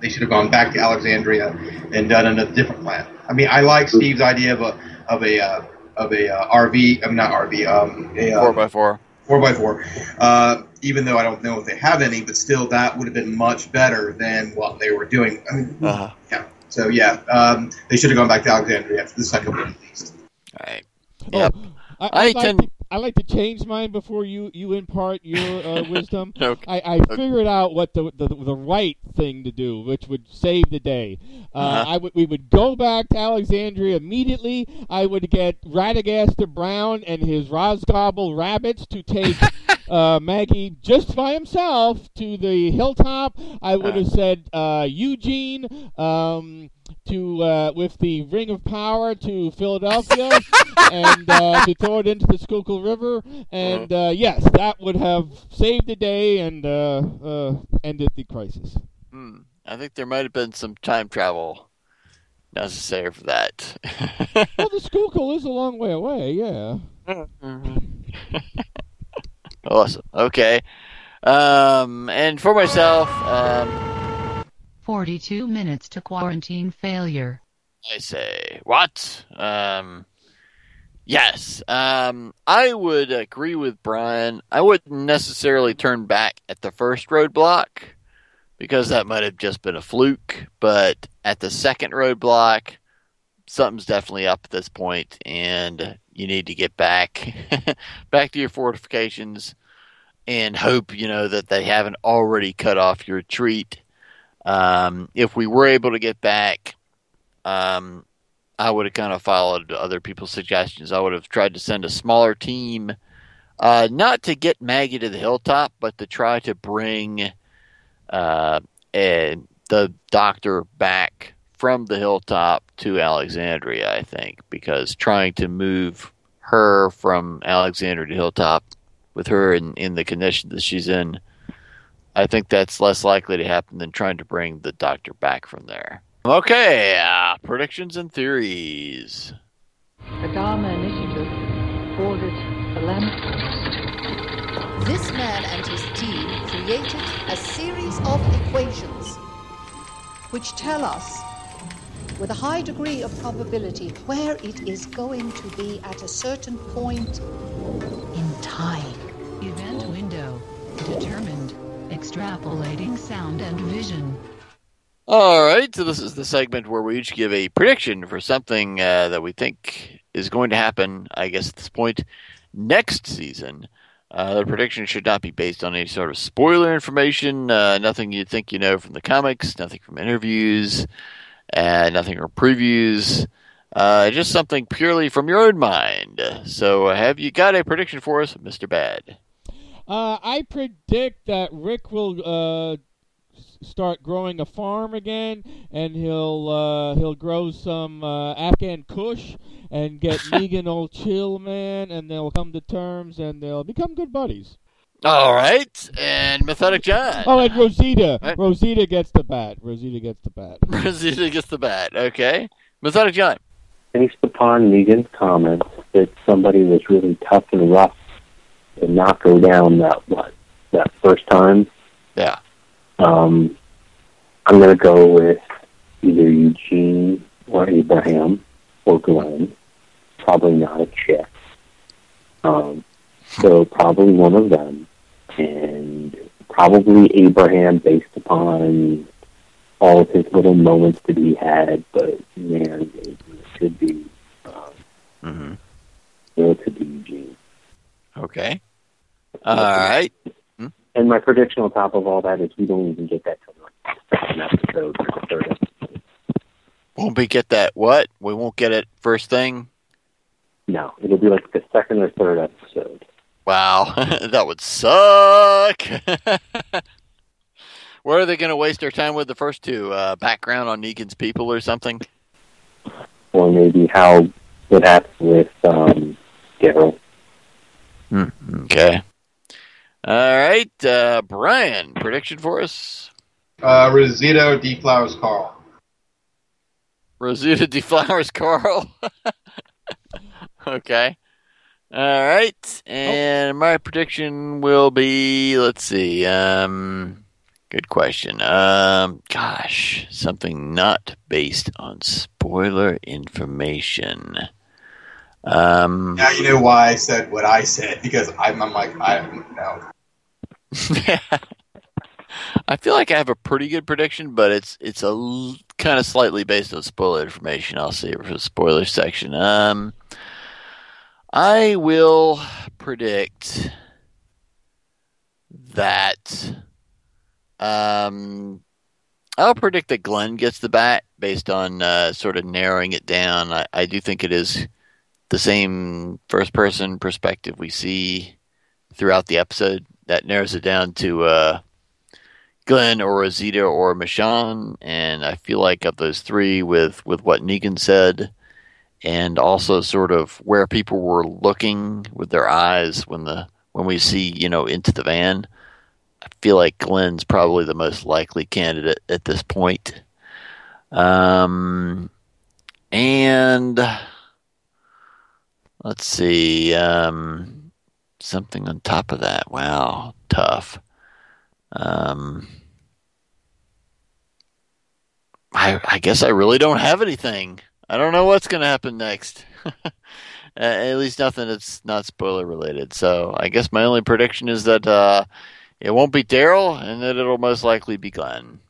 [SPEAKER 6] They should have gone back to Alexandria and done a different plan. I mean, I like Steve's idea of a of a uh, of a uh, RV. I'm not RV. Um, a, uh,
[SPEAKER 9] Four by four.
[SPEAKER 6] Four by four. Uh, even though I don't know if they have any, but still, that would have been much better than what they were doing. I mean,
[SPEAKER 9] Uh-huh.
[SPEAKER 6] yeah. So yeah, um, they should have gone back to Alexandria after the second one at least.
[SPEAKER 9] All right.
[SPEAKER 7] Yep. I,
[SPEAKER 9] I
[SPEAKER 7] I, like
[SPEAKER 9] tend-
[SPEAKER 7] to, I like to change mine before you, you impart your uh, wisdom.
[SPEAKER 9] Okay.
[SPEAKER 7] I, I figured out what the, the the right thing to do, which would save the day. Uh,
[SPEAKER 9] Uh-huh.
[SPEAKER 7] I would we would go back to Alexandria immediately. I would get Radagast the Brown and his Rhosgobel rabbits to take uh, Maggie just by himself to the hilltop. I would have said uh, Eugene um, to uh, with the Ring of Power to Philadelphia and uh, to throw it into the Schuylkill River. And uh, yes, that would have saved the day and uh, uh, ended the crisis.
[SPEAKER 9] Hmm. I think there might have been some time travel necessary for that.
[SPEAKER 7] well, the Schuylkill is a long way away. Yeah.
[SPEAKER 9] awesome. Okay. Um, and for myself, um,
[SPEAKER 4] 42 minutes to quarantine failure.
[SPEAKER 9] I say what? Um, yes. Um, I would agree with Brian. I wouldn't necessarily turn back at the first roadblock because that might have just been a fluke. But at the second roadblock, something's definitely up at this point, and you need to get back back to your fortifications and hope you know that they haven't already cut off your retreat. Um, if we were able to get back, um, I would have kind of followed other people's suggestions. I would have tried to send a smaller team, uh, not to get Maggie to the hilltop, but to try to bring uh, eh, the doctor back from the hilltop to Alexandria. I think because trying to move her from Alexandria to hilltop with her in, in the condition that she's in, I think that's less likely to happen than trying to bring the doctor back from there. Okay, uh, predictions and theories.
[SPEAKER 13] The Dharma Initiative ordered a lamp.
[SPEAKER 19] This man and his team created a series of equations which tell us with a high degree of probability where it is going to be at a certain point in time.
[SPEAKER 4] Event window determined. Extrapolating sound and vision.
[SPEAKER 9] All right, so this is the segment where we each give a prediction for something uh, that we think is going to happen, I guess at this point, next season. Uh, the prediction should not be based on any sort of spoiler information, uh, nothing you think you know from the comics, nothing from interviews, uh, nothing from previews, uh, just something purely from your own mind. So, have you got a prediction for us, Mr. Bad?
[SPEAKER 7] Uh, I predict that Rick will uh, start growing a farm again, and he'll uh, he'll grow some uh, Afghan Kush and get Negan old chill man, and they'll come to terms and they'll become good buddies.
[SPEAKER 9] All right, and Methodic John.
[SPEAKER 7] Oh, and Rosita,
[SPEAKER 9] Right.
[SPEAKER 7] Rosita gets the bat. Rosita gets the bat.
[SPEAKER 9] Rosita gets the bat. Okay, Methodic John.
[SPEAKER 15] Based upon Negan's comments that somebody was really tough and rough and not go down that what that first time.
[SPEAKER 9] Yeah.
[SPEAKER 15] Um, I'm gonna go with either Eugene or Abraham or Glenn. Probably not a chick. Um, so probably one of them, and probably Abraham based upon all of his little moments that he had. But man, it could be. Um,
[SPEAKER 9] mm-hmm.
[SPEAKER 15] It could be Eugene.
[SPEAKER 9] Okay. All right.
[SPEAKER 15] And my prediction on top of all that is we don't even get that till the second episode or the third episode.
[SPEAKER 9] Won't we get that? What? We won't get it first thing
[SPEAKER 15] No, it'll be like the second or third episode.
[SPEAKER 9] Wow, that would suck. Where are they going to waste their time with the first two? Uh, background on Negan's people or something?
[SPEAKER 15] Or maybe how it happened with um, Daryl.
[SPEAKER 9] Hmm, okay. All right, uh, Brian, prediction for us?
[SPEAKER 6] Uh, Rosita deflowers Carl.
[SPEAKER 9] Rosita deflowers Carl. okay. All right, and my prediction will be. Let's see. Um, good question. Um, gosh, something not based on spoiler information. Um,
[SPEAKER 6] Now you know why I said what I said because I'm, I'm like I don't know.
[SPEAKER 9] I feel like I have a pretty good prediction, but it's it's a l- kind of slightly based on spoiler information. I'll see it for the spoiler section. Um, I will predict that. Um, I'll predict that Glenn gets the bat based on uh, sort of narrowing it down. I, I do think it is the same first person perspective we see throughout the episode. That narrows it down to uh, Glenn or Rosita or Michonne, and I feel like of those three, with with what Negan said, and also sort of where people were looking with their eyes when the when we see you know into the van, I feel like Glenn's probably the most likely candidate at this point. Um, and let's see, um, something on top of that. Wow, tough. Um, I, I guess I really don't have anything. I don't know what's going to happen next. At least nothing that's not spoiler related. So I guess my only prediction is that uh, it won't be Daryl, and that it'll most likely be Glenn.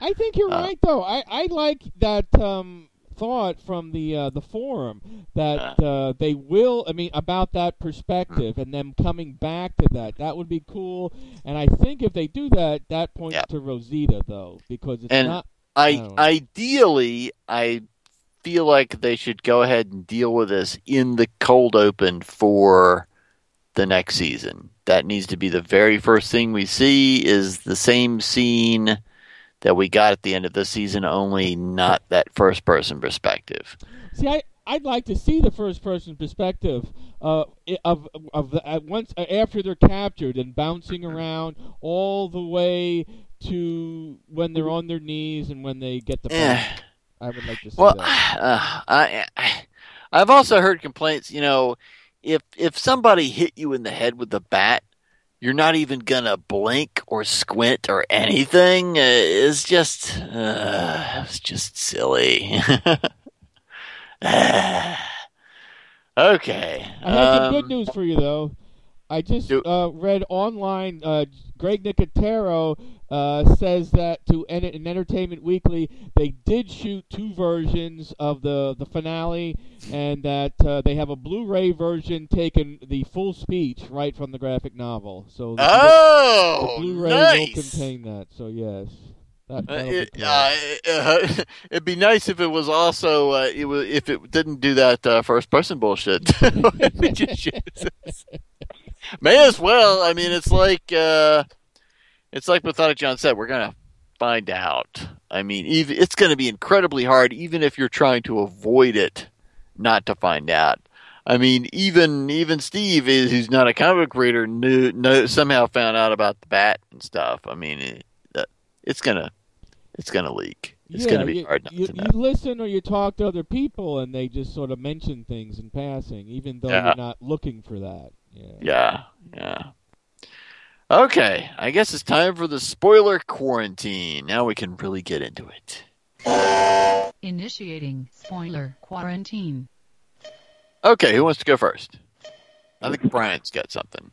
[SPEAKER 7] I think you're
[SPEAKER 9] Uh,
[SPEAKER 7] right, though. I, I like that um, thought from the uh, the forum that uh, they will. I mean, about that perspective and them coming back to that. That would be cool. And I think if they do that, that points to Rosita, though, because it's
[SPEAKER 9] and
[SPEAKER 7] not.
[SPEAKER 9] I
[SPEAKER 7] don't
[SPEAKER 9] ideally, I feel like they should go ahead and deal with this in the cold open for the next season. That needs to be the very first thing we see. Is the same scene that we got at the end of the season, only not that first person perspective.
[SPEAKER 7] See, I I'd like to see the first person perspective uh, of of the, at once uh, after they're captured and bouncing around all the way to when they're on their knees and when they get the. Bat. I would like to see
[SPEAKER 9] Well,
[SPEAKER 7] that.
[SPEAKER 9] uh, I, I I've also heard complaints. You know, if if somebody hit you in the head with a bat, you're not even gonna blink or squint or anything. Uh, it's just uh, it's just silly. okay.
[SPEAKER 7] I have some
[SPEAKER 9] um,
[SPEAKER 7] good news for you, though. I just uh, read online. Uh, Greg Nicotero uh, says that to En- in Entertainment Weekly, they did shoot two versions of the the finale, and that uh, they have a Blu-ray version taking the full speech right from the graphic novel. So the,
[SPEAKER 9] Oh,
[SPEAKER 7] the Blu-ray
[SPEAKER 9] nice.
[SPEAKER 7] will contain that. So yes, that,
[SPEAKER 9] Uh,
[SPEAKER 7] be
[SPEAKER 9] it,
[SPEAKER 7] cool.
[SPEAKER 9] uh, it'd be nice if it was also it was, if it didn't do that first person bullshit. We just shoot- May as well. I mean, it's like uh, it's like Methodic John said. We're gonna find out. I mean, even, it's going to be incredibly hard, even if you're trying to avoid it, not to find out. I mean, even even Steve is who's not a comic book reader knew, know, somehow found out about the bat and stuff. I mean, it, it's gonna it's gonna leak. It's
[SPEAKER 7] yeah,
[SPEAKER 9] gonna be
[SPEAKER 7] you,
[SPEAKER 9] hard not
[SPEAKER 7] you,
[SPEAKER 9] to know.
[SPEAKER 7] you listen or you talk to other people, and they just sort of mention things in passing, even though
[SPEAKER 9] Yeah.
[SPEAKER 7] you're not looking for that. Yeah.
[SPEAKER 9] Yeah, yeah. Okay, I guess it's time for the spoiler quarantine. Now we can really get into it.
[SPEAKER 4] Initiating spoiler quarantine.
[SPEAKER 9] Okay, who wants to go first? I think Brian's got something.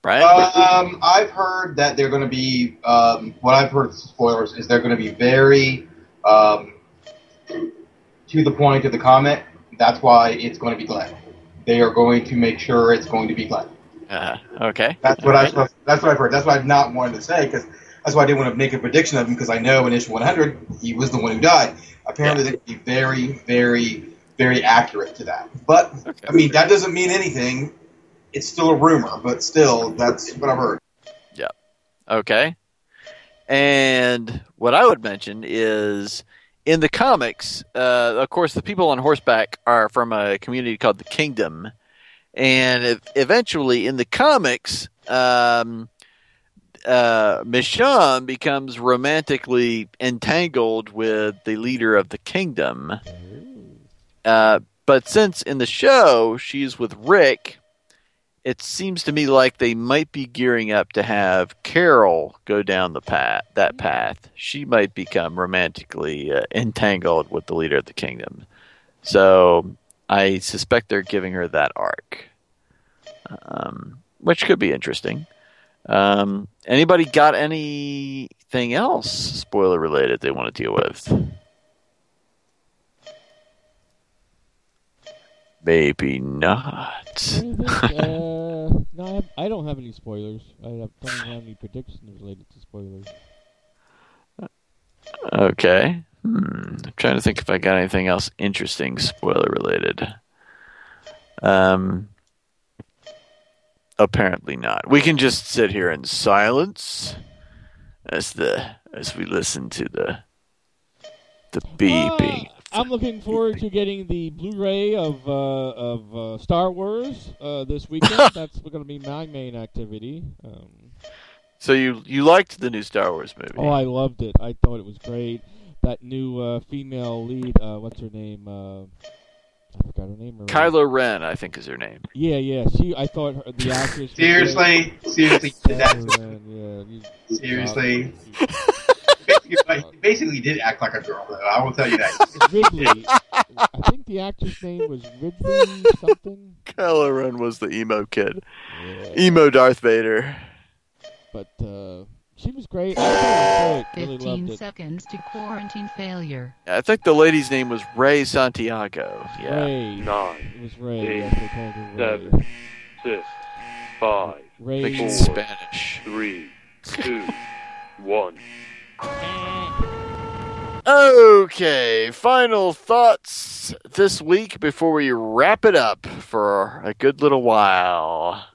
[SPEAKER 9] Brian?
[SPEAKER 6] Um, I've heard that they're going to be. Um, what I've heard spoilers is they're going to be very um, to the point of the comment. That's why it's going to be Glenn. They are going to make sure it's going to be Glenn.
[SPEAKER 9] Uh, okay.
[SPEAKER 6] That's what I. That's what I've heard. That's what I've not wanted to say because that's why I didn't want to make a prediction of him because I know in issue 100 he was the one who died. Apparently, they can be very, very, very accurate to that. But I mean, that doesn't mean anything. It's still a rumor, but still, that's what I've heard.
[SPEAKER 9] Yeah. Okay. And what I would mention is in the comics, uh, of course, the people on horseback are from a community called the Kingdom. And eventually, in the comics, um, uh, Michonne becomes romantically entangled with the leader of the kingdom. Uh, but since in the show she's with Rick, it seems to me like they might be gearing up to have Carol go down the path that path. She might become romantically uh, entangled with the leader of the kingdom. So I suspect they're giving her that arc, um, which could be interesting. Um, anybody got anything else spoiler related they want to deal with? Maybe not.
[SPEAKER 7] uh, no, I, have, I don't have any spoilers. I have, don't have any predictions related to spoilers.
[SPEAKER 9] Okay. Hmm. I'm trying to think if I got anything else interesting spoiler related. Um. Apparently not. We can just sit here in silence as the as we listen to the the beeping.
[SPEAKER 7] Uh, I'm looking forward to getting the Blu-ray of uh, of uh, Star Wars uh, this weekend. That's going to be my main activity. Um,
[SPEAKER 9] So you you liked the new Star Wars movie?
[SPEAKER 7] oh, I loved it. I thought it was great. That new uh, female lead, uh, what's her name? Uh, I forgot her name. already.
[SPEAKER 9] Kylo Ren, I think is her name.
[SPEAKER 7] Yeah, yeah. She, I thought her, the actress.
[SPEAKER 6] Seriously, seriously, did that.
[SPEAKER 7] Kylo Ren, yeah, you-
[SPEAKER 6] Seriously. Basically, he basically did act like a girl, though. I will tell you that.
[SPEAKER 7] Ridley. I think the actress name was Ridley something.
[SPEAKER 9] Kylo Ren was the emo kid, emo Darth Vader.
[SPEAKER 7] But uh, she was great. I thought it was great. Really
[SPEAKER 4] 15
[SPEAKER 7] loved it.
[SPEAKER 4] seconds to quarantine failure.
[SPEAKER 9] I think the lady's name was Ray Santiago. Yeah.
[SPEAKER 7] Ray.
[SPEAKER 15] Nine,
[SPEAKER 7] It was Ray.
[SPEAKER 15] eight,
[SPEAKER 7] Yes, they called her Ray.
[SPEAKER 15] seven, six, five,
[SPEAKER 7] Ray.
[SPEAKER 9] Think
[SPEAKER 15] four,
[SPEAKER 9] it's Spanish.
[SPEAKER 15] three, two, one.
[SPEAKER 9] Okay, final thoughts this week before we wrap it up for a good little while.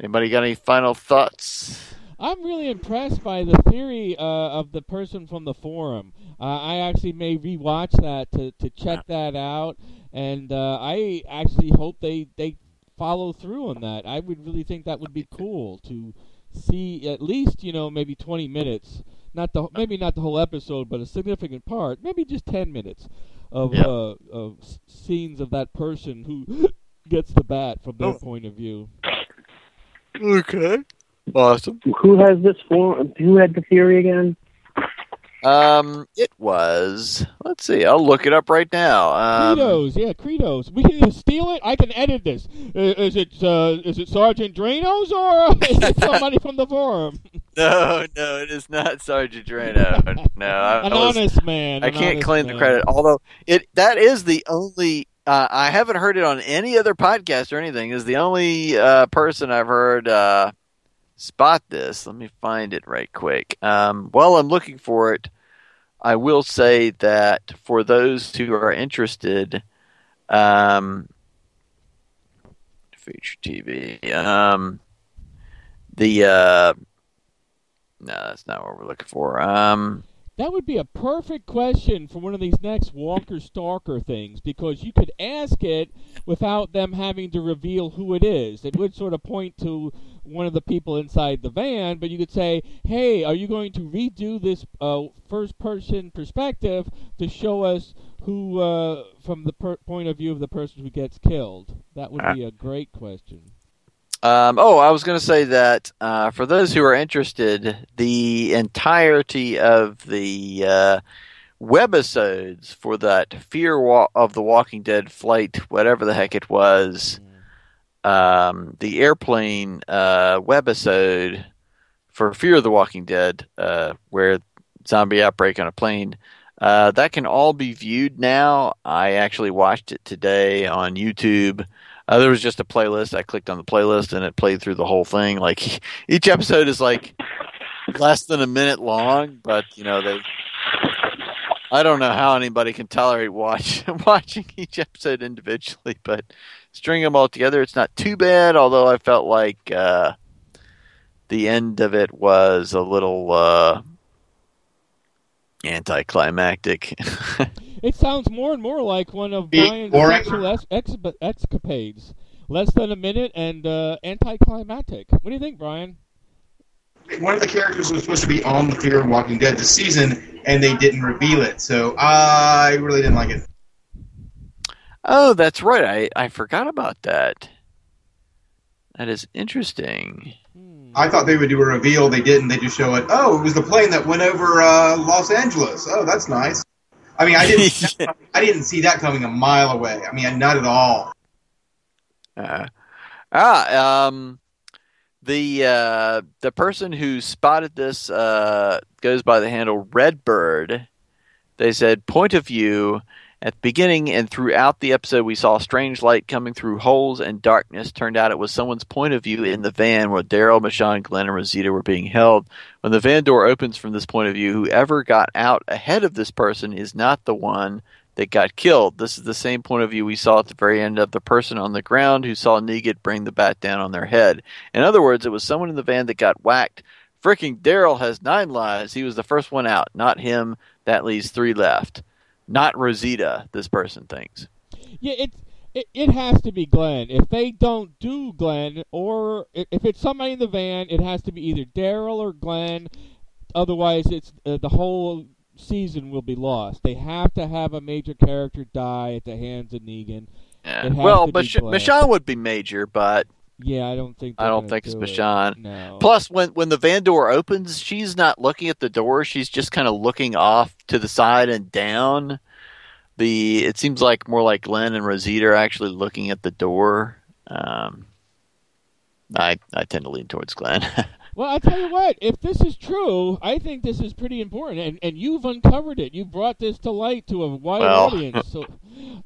[SPEAKER 9] Anybody got any final thoughts?
[SPEAKER 7] I'm really impressed by the theory uh, of the person from the forum. Uh, I actually may rewatch that to, to check that out, and uh, I actually hope they, they follow through on that. I would really think that would be cool to see at least you know maybe 20 minutes, not the maybe not the whole episode, but a significant part, maybe just 10 minutes of
[SPEAKER 9] Yeah.
[SPEAKER 7] uh, of s- scenes of that person who gets the bat from their
[SPEAKER 15] Oh.
[SPEAKER 7] point of view.
[SPEAKER 9] Okay. Awesome.
[SPEAKER 15] Who has this form? Who had the theory again?
[SPEAKER 9] Um, it was. Let's see. I'll look it up right now. Um,
[SPEAKER 7] Credos, yeah, Credos. We can steal it. I can edit this. Is it uh, is it Sergeant Dranos or uh, is it somebody from the forum?
[SPEAKER 9] no, no, it is not Sergeant Drano. No, I,
[SPEAKER 7] An
[SPEAKER 9] I was-
[SPEAKER 7] honest man.
[SPEAKER 9] I can't claim
[SPEAKER 7] man.
[SPEAKER 9] the credit. Although it that is the only uh, I haven't heard it on any other podcast or anything. Is the only uh, person I've heard uh, spot this. Let me find it right quick. Um, while I'm looking for it, I will say that for those who are interested, um, feature TV, um, the uh, no, that's not what we're looking for. Um.
[SPEAKER 7] That would be a perfect question for one of these next Walker Stalker things because you could ask it without them having to reveal who it is. It would sort of point to one of the people inside the van, but you could say, "Hey, are you going to redo this uh, first-person perspective to show us who, uh, from the per- point of view of the person who gets killed?" That would be a great question.
[SPEAKER 9] Um, oh, I was going to say that uh, for those who are interested, the entirety of the uh, webisodes for that Fear wa- of the Walking Dead flight, whatever the heck it was, um, the airplane uh, webisode for Fear of the Walking Dead, uh, where zombie outbreak on a plane. Uh, that can all be viewed now. I actually watched it today on YouTube. Uh, there was just a playlist. I clicked on the playlist and it played through the whole thing. Like each episode is like less than a minute long, but you know they. I don't know how anybody can tolerate watch watching each episode individually, but string them all together, it's not too bad. Although I felt like uh, the end of it was a little uh, anticlimactic.
[SPEAKER 7] It sounds more and more like one of Brian's
[SPEAKER 6] boring.
[SPEAKER 7] sexual ex- ex- escapades. Less than a minute and uh, anticlimactic. What do you think, Brian?
[SPEAKER 6] One of the characters was supposed to be on the Fear of Walking Dead this season, and they didn't reveal it. So I really didn't like it.
[SPEAKER 9] oh, that's right. I, I forgot about that. That is interesting.
[SPEAKER 6] I thought they would do a reveal. They didn't. They just show it. Oh, it was the plane that went over uh, Los Angeles. Oh, that's nice. I mean, I didn't. I didn't see that coming a mile away. I mean, not at all.
[SPEAKER 9] Uh, ah, um, the uh, the person who spotted this uh, goes by the handle Redbird. They said point of view at the beginning and throughout the episode we saw strange light coming through holes and darkness. Turned out it was someone's point of view in the van where Daryl, Michonne, Glenn, and Rosita were being held. When the van door opens from this point of view, whoever got out ahead of this person is not the one that got killed. This is the same point of view we saw at the very end of the person on the ground who saw Negan bring the bat down on their head. In other words, it was someone in the van that got whacked. Freaking Daryl has nine lives. He was the first one out, not him. That leaves three left. Not Rosita, this person thinks.
[SPEAKER 7] Yeah, it, it it has to be Glenn. If they don't do Glenn, or if it's somebody in the van, it has to be either Daryl or Glenn. Otherwise, it's uh, the whole season will be lost. They have to have a major character die at the hands of Negan.
[SPEAKER 9] Yeah. Well, Mich- Michonne would be major, but
[SPEAKER 7] Yeah, I don't think.
[SPEAKER 9] I don't think it's
[SPEAKER 7] do it. No.
[SPEAKER 9] Plus, when when the van door opens, she's not looking at the door. She's just kind of looking off to the side and down. The it seems like more like Glenn and Rosita are actually looking at the door. Um, I I tend to lean towards Glenn.
[SPEAKER 7] Well, I'll tell you what. If this is true, I think this is pretty important, and and you've uncovered it. You brought this to light to a wide
[SPEAKER 9] Well.
[SPEAKER 7] audience. So,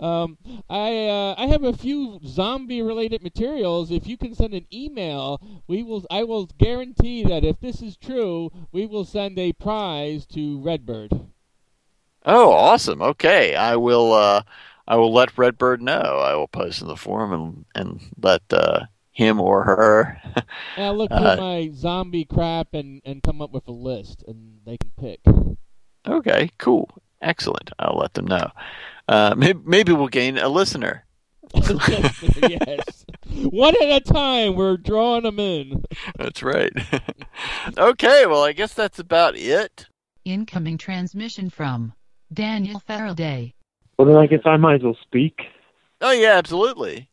[SPEAKER 7] um, I uh, I have a few zombie-related materials. If you can send an email, we will. I will guarantee that if this is true, we will send a prize to Redbird.
[SPEAKER 9] oh, awesome! Okay, I will. Uh, I will let Redbird know. I will post in the forum and and let uh, him or her.
[SPEAKER 7] And I'll look
[SPEAKER 9] Uh,
[SPEAKER 7] through my zombie crap and and come up with a list, and they can pick.
[SPEAKER 9] Okay, cool, excellent. I'll let them know. Uh, maybe, maybe we'll gain a listener.
[SPEAKER 7] yes, one at a time. We're drawing them in.
[SPEAKER 9] That's right. okay, well, I guess that's about it.
[SPEAKER 4] Incoming transmission from Daniel Faraday.
[SPEAKER 20] Well, then I guess I might as well speak.
[SPEAKER 9] Oh yeah, absolutely.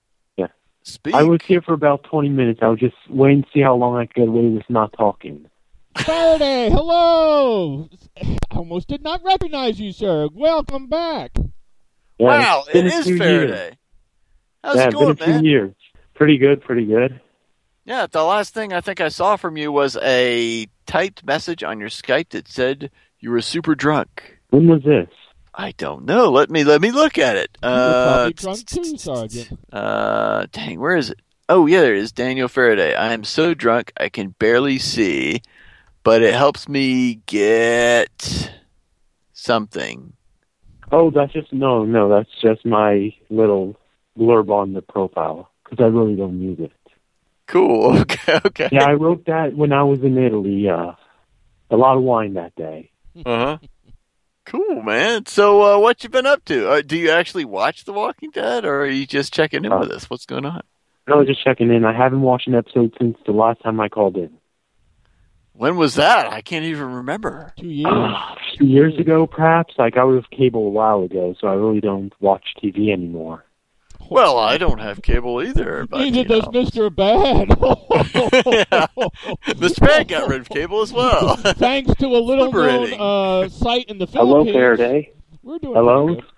[SPEAKER 20] Yeah.
[SPEAKER 9] Speak.
[SPEAKER 20] I was here for about 20 minutes. I was just waiting to see how long I could get away with not talking.
[SPEAKER 7] Faraday, hello. I almost did not recognize you, sir. Welcome back.
[SPEAKER 20] Yeah,
[SPEAKER 9] wow,
[SPEAKER 20] it's been
[SPEAKER 9] it
[SPEAKER 20] a
[SPEAKER 9] is
[SPEAKER 20] few
[SPEAKER 9] Faraday.
[SPEAKER 20] Years.
[SPEAKER 9] How's
[SPEAKER 20] yeah,
[SPEAKER 9] it going,
[SPEAKER 20] been a few
[SPEAKER 9] man?
[SPEAKER 20] years. Pretty good, pretty good.
[SPEAKER 9] Yeah, the last thing I think I saw from you was a typed message on your Skype that said you were super drunk.
[SPEAKER 20] When was this?
[SPEAKER 9] I don't know. Let me let me look at it. Uh,
[SPEAKER 7] probably drunk too, Sergeant.
[SPEAKER 9] Uh, dang, where is it? Oh, yeah, there it is. Daniel Faraday. I am so drunk I can barely see, but it helps me get something.
[SPEAKER 20] Oh, that's just no, no. That's just my little blurb on the profile because I really don't use it.
[SPEAKER 9] Cool. Okay. Okay.
[SPEAKER 20] Yeah, I wrote that when I was in Italy. Uh, a lot of wine that day.
[SPEAKER 9] Uh huh. Cool, man. So, uh, what you been up to? Uh, do you actually watch The Walking Dead, or are you just checking in
[SPEAKER 20] Uh,
[SPEAKER 9] with us? What's going on?
[SPEAKER 20] No, just checking in. I haven't watched an episode since the last time I called in.
[SPEAKER 9] When was that? I can't even remember.
[SPEAKER 7] Two years.
[SPEAKER 20] Uh, two years ago, perhaps. Like I was cable a while ago, so I really don't watch TV anymore.
[SPEAKER 9] Well, I don't have cable either. But,
[SPEAKER 7] Neither
[SPEAKER 9] you
[SPEAKER 7] does
[SPEAKER 9] know.
[SPEAKER 7] Mr. Bad.
[SPEAKER 9] Mr. Bad got rid of cable as well.
[SPEAKER 7] Thanks to a little known uh, site in the
[SPEAKER 15] Hello, Faraday.
[SPEAKER 7] We're doing
[SPEAKER 15] Hello?
[SPEAKER 7] pretty good.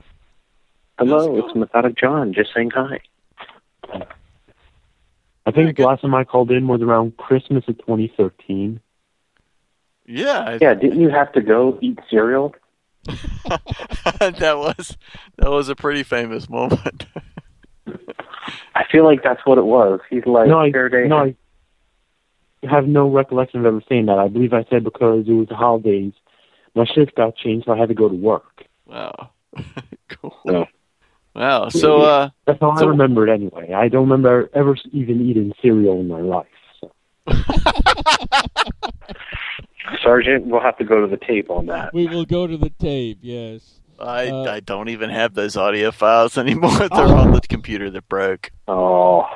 [SPEAKER 15] Hello, it's Methodic John, just saying hi.
[SPEAKER 20] I think the last time I called in was around Christmas of 2013.
[SPEAKER 9] Yeah. I-
[SPEAKER 15] Yeah, didn't you have to go eat cereal?
[SPEAKER 9] that was that was a pretty famous moment.
[SPEAKER 15] I feel like that's what it was. He's like,
[SPEAKER 20] no, I,
[SPEAKER 15] Faraday.
[SPEAKER 20] no, I have no recollection of ever saying that. I believe I said because it was the holidays, my shift got changed, so I had to go to work.
[SPEAKER 9] Wow. cool.
[SPEAKER 20] So,
[SPEAKER 9] Wow. So, uh,
[SPEAKER 20] that's how I
[SPEAKER 9] so-
[SPEAKER 20] remember it anyway. I don't remember ever even eating cereal in my life. So.
[SPEAKER 15] Sergeant, we'll have to go to the tape on that.
[SPEAKER 7] We will go to the tape. Yes.
[SPEAKER 9] I
[SPEAKER 7] Uh,
[SPEAKER 9] I don't even have those audio files anymore. They're on the computer that broke.
[SPEAKER 15] Oh.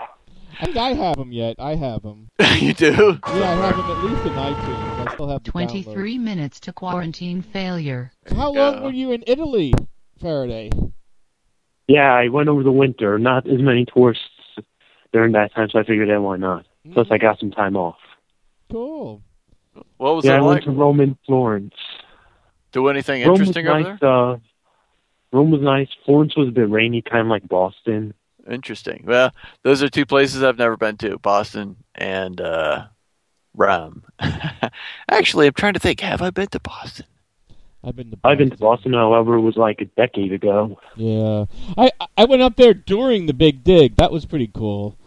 [SPEAKER 7] I think I have them yet. I have them.
[SPEAKER 9] you do?
[SPEAKER 7] Yeah, I have them at least in iTunes. I still have the download.
[SPEAKER 4] 23 minutes to quarantine failure.
[SPEAKER 7] How long were you in Italy, Faraday?
[SPEAKER 20] Yeah, I went over the winter. Not as many tourists during that time, so I figured, eh, why not? Plus, I got some time off.
[SPEAKER 7] Cool.
[SPEAKER 9] What was
[SPEAKER 20] yeah,
[SPEAKER 9] it
[SPEAKER 20] I
[SPEAKER 9] like?
[SPEAKER 20] went to Rome and Florence.
[SPEAKER 9] Do anything
[SPEAKER 20] Rome
[SPEAKER 9] interesting
[SPEAKER 20] was
[SPEAKER 9] over
[SPEAKER 20] nice.
[SPEAKER 9] there?
[SPEAKER 20] Uh, Rome was nice. Florence was a bit rainy, kind of like Boston.
[SPEAKER 9] Interesting. Well, those are two places I've never been to: Boston and uh, Rome. Actually, I'm trying to think. Have I been to Boston?
[SPEAKER 7] I've been to.
[SPEAKER 20] I've been to Boston, however, it was like a decade ago.
[SPEAKER 7] Yeah, I I went up there during the Big Dig. That was pretty cool.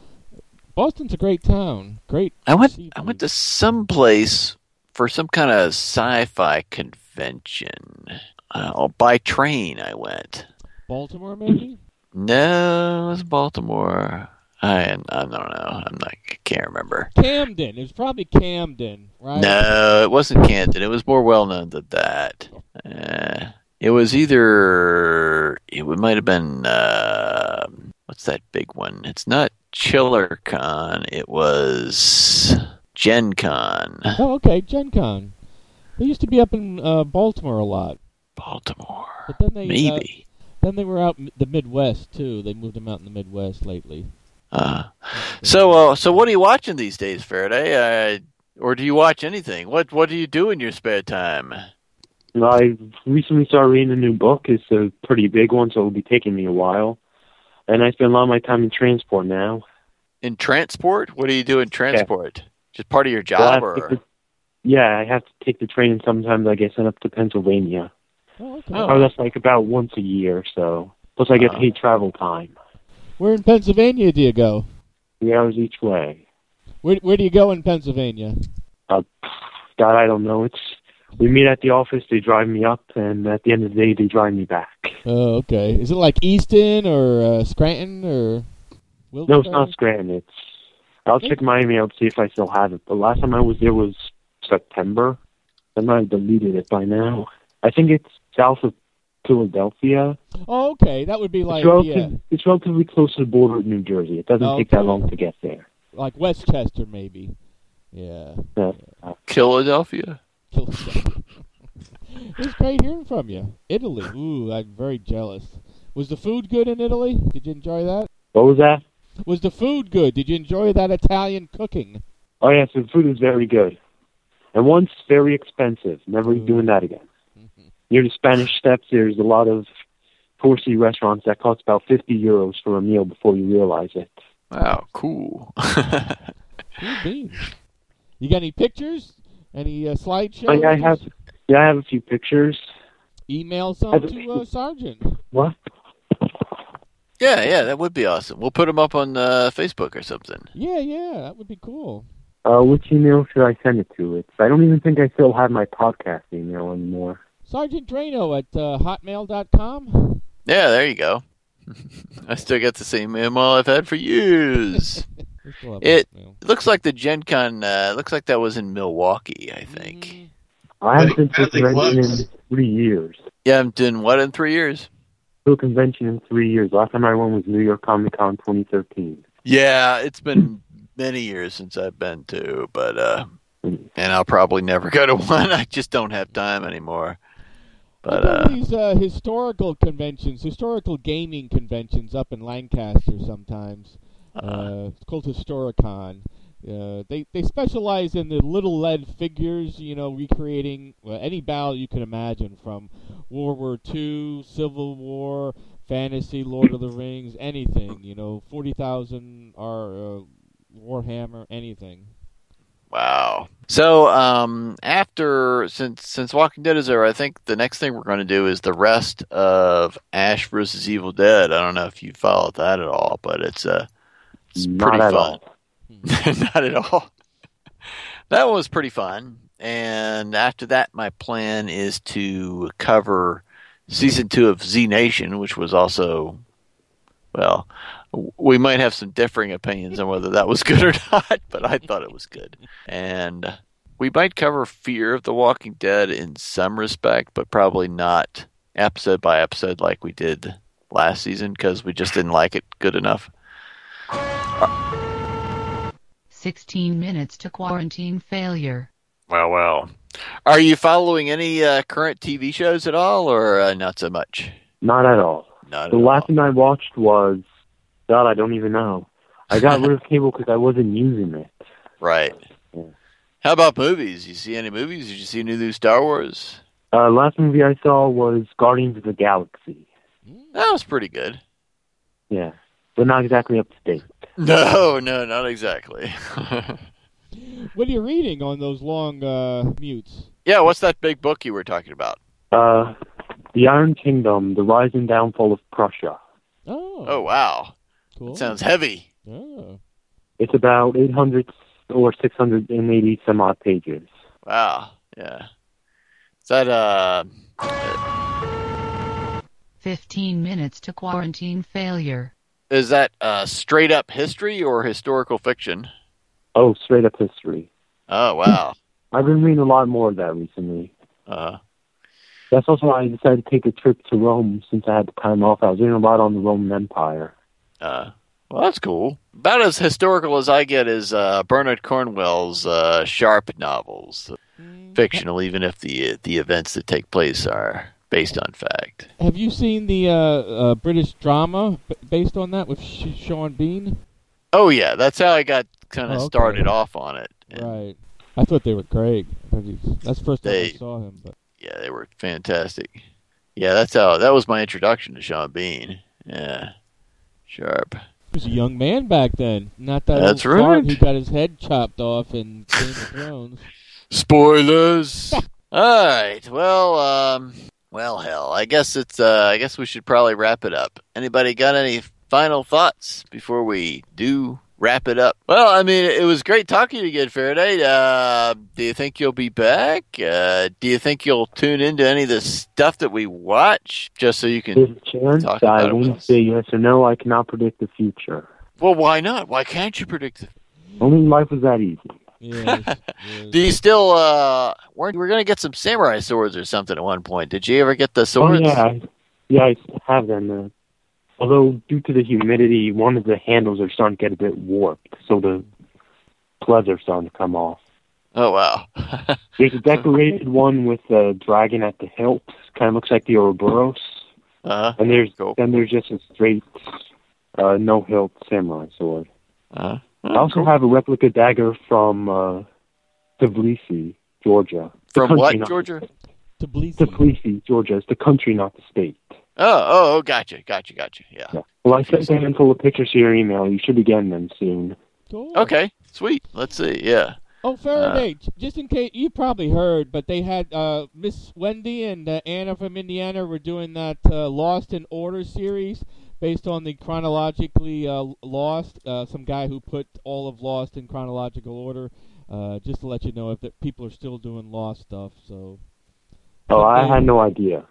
[SPEAKER 7] Boston's a great town. Great.
[SPEAKER 9] I went. I went to some place for some kind of sci-fi convention. Uh, by train, I went.
[SPEAKER 7] Baltimore, maybe.
[SPEAKER 9] No, it was Baltimore. I I don't know. I'm not. I can't remember.
[SPEAKER 7] Camden. It was probably Camden, right?
[SPEAKER 9] No, it wasn't Canton. It was more well known than that. Uh, it was either it might have been uh, what's that big one? It's not ChillerCon. It was Gen Con.
[SPEAKER 7] Oh, okay, Gen Con. They used to be up in uh, Baltimore a lot.
[SPEAKER 9] Baltimore.
[SPEAKER 7] But then they uh,
[SPEAKER 9] Maybe.
[SPEAKER 7] then they were out in the Midwest too. They moved them out in the Midwest lately.
[SPEAKER 9] Uh, so, uh, so what are you watching these days, Faraday? Uh, or do you watch anything? What What do you do in your spare time?
[SPEAKER 20] I recently started reading a new book. It's a pretty big one, so it'll be taking me a while. And I spend a lot of my time in transport now.
[SPEAKER 9] In transport? What do you do in transport? Just part of your job,
[SPEAKER 20] have to
[SPEAKER 9] or
[SPEAKER 20] the- yeah, I have to take the train, and sometimes I get sent up to Pennsylvania.
[SPEAKER 7] Oh, okay.
[SPEAKER 20] Oh, that's like about once a year, so. Plus, I get
[SPEAKER 9] Uh-huh.
[SPEAKER 20] paid travel time.
[SPEAKER 7] Where in Pennsylvania do you go?
[SPEAKER 20] Three hours each way.
[SPEAKER 7] Where Where do you go in Pennsylvania?
[SPEAKER 20] Uh, God, I don't know. It's we meet at the office. They drive me up, and at the end of the day, they drive me back.
[SPEAKER 7] Oh, okay. Is it like Easton or uh, Scranton or?
[SPEAKER 20] No, it's not Scranton. It's. I'll check my email to see if I still have it. The last time I was there was September. I might have deleted it by now. I think it's south of Philadelphia.
[SPEAKER 7] Oh, okay. That would be like
[SPEAKER 20] it's, relative,
[SPEAKER 7] yeah,
[SPEAKER 20] it's relatively close to the border of New Jersey. It doesn't oh, take that long to get there.
[SPEAKER 7] like West Chester maybe. Yeah.
[SPEAKER 20] Yeah.
[SPEAKER 9] Philadelphia?
[SPEAKER 7] It was great hearing from you. Italy. Ooh, I'm very jealous. Was the food good in Italy? Did you enjoy that?
[SPEAKER 20] What was that?
[SPEAKER 7] Was the food good? Did you enjoy that Italian cooking?
[SPEAKER 20] Oh yes, the food is very good, and once very expensive. Never mm. doing that again. Near the Spanish Steps, there's a lot of touristy restaurants that cost about fifty euros for a meal before you realize it.
[SPEAKER 9] Wow, cool.
[SPEAKER 7] Cool. You got any pictures? Any uh, slideshows?
[SPEAKER 20] I, I have, yeah, I have a few pictures.
[SPEAKER 7] Email some
[SPEAKER 20] I have a
[SPEAKER 7] to uh, Sergeant.
[SPEAKER 20] What?
[SPEAKER 9] Yeah, yeah, that would be awesome. We'll put them up on uh, Facebook or something.
[SPEAKER 7] Yeah, yeah, that would be cool.
[SPEAKER 20] Uh, which email should I send it to? It's. I don't even think I still have my podcast email anymore.
[SPEAKER 7] Sergeant Drano at uh, hotmail.com.
[SPEAKER 9] Yeah, there you go. I still got the same email I've had for years.
[SPEAKER 7] We still have
[SPEAKER 9] it
[SPEAKER 7] Hotmail.
[SPEAKER 9] looks like the Gen Con, uh, looks like that was in Milwaukee, I think.
[SPEAKER 20] I haven't been to a convention in three years.
[SPEAKER 9] Yeah, I'm doing what in three years?
[SPEAKER 20] To a convention in three years. Last time I went was New York Comic Con 2013.
[SPEAKER 9] Yeah, it's been many years since I've been to, but uh and I'll probably never go to one. I just don't have time anymore. But uh
[SPEAKER 7] these uh, historical conventions, historical gaming conventions up in Lancaster sometimes. Uh, it's called Historicon. Uh, they they specialize in the little lead figures, you know, recreating well, any battle you can imagine from World War II, Civil War, fantasy, Lord of the Rings, anything. You know, forty thousand are uh, Warhammer, anything.
[SPEAKER 9] Wow. So um after since since Walking Dead is over, I think the next thing we're going to do is the rest of Ash versus Evil Dead. I don't know if you followed that at all, but it's uh it's
[SPEAKER 20] Not
[SPEAKER 9] pretty
[SPEAKER 20] at
[SPEAKER 9] fun. Not at all. that was pretty fun. And after that, my plan is to cover season two of Z Nation, which was also, well, w- we might have some differing opinions on whether that was good or not, but I thought it was good. And we might cover Fear of the Walking Dead in some respect, but probably not episode by episode like we did last season because we just didn't like it good enough.
[SPEAKER 4] 16 minutes to quarantine failure.
[SPEAKER 9] Well, well. Are you following any uh, current TV shows at all, or uh, not so much?
[SPEAKER 20] Not at all.
[SPEAKER 9] Not
[SPEAKER 20] the
[SPEAKER 9] at
[SPEAKER 20] last thing I watched was God. I don't even know. I got rid of cable because I wasn't using it.
[SPEAKER 9] Right. How about movies? You see any movies? Did you see any new Star Wars?
[SPEAKER 20] Uh, last movie I saw was Guardians of the Galaxy.
[SPEAKER 9] That was pretty good.
[SPEAKER 20] Yeah, but not exactly up to date.
[SPEAKER 9] No, no, not exactly.
[SPEAKER 7] What are you reading on those long uh, mutes?
[SPEAKER 9] yeah, what's that big book you were talking about?
[SPEAKER 20] Uh, The Iron Kingdom: The Rise and Downfall of Prussia.
[SPEAKER 7] Oh,
[SPEAKER 9] Oh, wow.
[SPEAKER 7] Cool.
[SPEAKER 9] That sounds heavy.
[SPEAKER 7] Oh.
[SPEAKER 20] It's about 800 or 680 some odd pages.
[SPEAKER 9] Wow. Yeah. Is that uh
[SPEAKER 4] 15 minutes to quarantine failure.
[SPEAKER 9] is that uh straight up history or historical fiction?
[SPEAKER 20] Oh, straight up history.
[SPEAKER 9] Oh, wow.
[SPEAKER 20] I've been reading a lot more of that recently.
[SPEAKER 9] Uh
[SPEAKER 20] That's also why I decided to take a trip to Rome since I had the time off. I was reading a lot on the Roman Empire.
[SPEAKER 9] Uh, well, that's cool. About as historical as I get is uh, Bernard Cornwell's uh, Sharpe novels, fictional, even if the the events that take place are based on fact.
[SPEAKER 7] Have you seen the uh, uh, British drama based on that with Sh- Sean Bean?
[SPEAKER 9] Oh yeah, that's how I got kind of
[SPEAKER 7] Oh, okay.
[SPEAKER 9] started off on it.
[SPEAKER 7] Right. I thought they were great. I thought he- That's the first time
[SPEAKER 9] They-
[SPEAKER 7] I saw him. But
[SPEAKER 9] Yeah, they were fantastic. Yeah, that's how that was my introduction to Sean Bean. Yeah, Sharpe.
[SPEAKER 7] he was a young man back then. Not that
[SPEAKER 9] That's
[SPEAKER 7] old
[SPEAKER 9] right.
[SPEAKER 7] who got his head chopped off in Game of Thrones.
[SPEAKER 9] Spoilers. All right. Well, um, well, hell, I guess it's. Uh, I guess we should probably wrap it up. Anybody got any final thoughts before we do wrap it up? Well, I mean, it was great talking to you again, Faraday. Uh, do you think you'll be back? Uh, do you think you'll tune into any of the stuff that we watch, just so you
[SPEAKER 20] There's
[SPEAKER 9] can
[SPEAKER 20] a chance
[SPEAKER 9] talk about
[SPEAKER 20] I
[SPEAKER 9] it
[SPEAKER 20] won't say yes or no. I cannot predict the future.
[SPEAKER 9] Well, why not? Why can't you predict the
[SPEAKER 20] Only life is that easy.
[SPEAKER 9] Do you still uh weren't we're gonna get some samurai swords or something at one point? Did you ever get the swords?
[SPEAKER 20] Oh, yeah, I, yeah, I have them. Uh, although due to the humidity, one of the handles are starting to get a bit warped, so the plebs are starting to come off.
[SPEAKER 9] Oh wow.
[SPEAKER 20] There's a decorated one with a dragon at the hilt. Kind of looks like the Ouroboros.
[SPEAKER 9] Uh-huh.
[SPEAKER 20] And there's then there's just a straight uh, no hilt samurai sword.
[SPEAKER 9] Uh-huh.
[SPEAKER 20] I also have a replica dagger from uh, Tbilisi, Georgia.
[SPEAKER 9] From what, Georgia?
[SPEAKER 7] Tbilisi.
[SPEAKER 20] Tbilisi, Georgia. It's the country, not the state.
[SPEAKER 9] Oh, oh, oh, gotcha, gotcha, gotcha. Yeah.
[SPEAKER 20] Well, I sent a handful of pictures to your email. You should be getting them soon.
[SPEAKER 9] Okay, sweet. Let's see. Yeah.
[SPEAKER 7] Oh, Faraday, j- just in case you probably heard, but they had uh, Miss Wendy and uh, Anna from Indiana were doing that uh, Lost in Order series based on the chronologically uh, Lost. Uh, some guy who put all of Lost in chronological order. Uh, just to let you know if the, people are still doing Lost stuff. So.
[SPEAKER 20] Oh, I had no idea.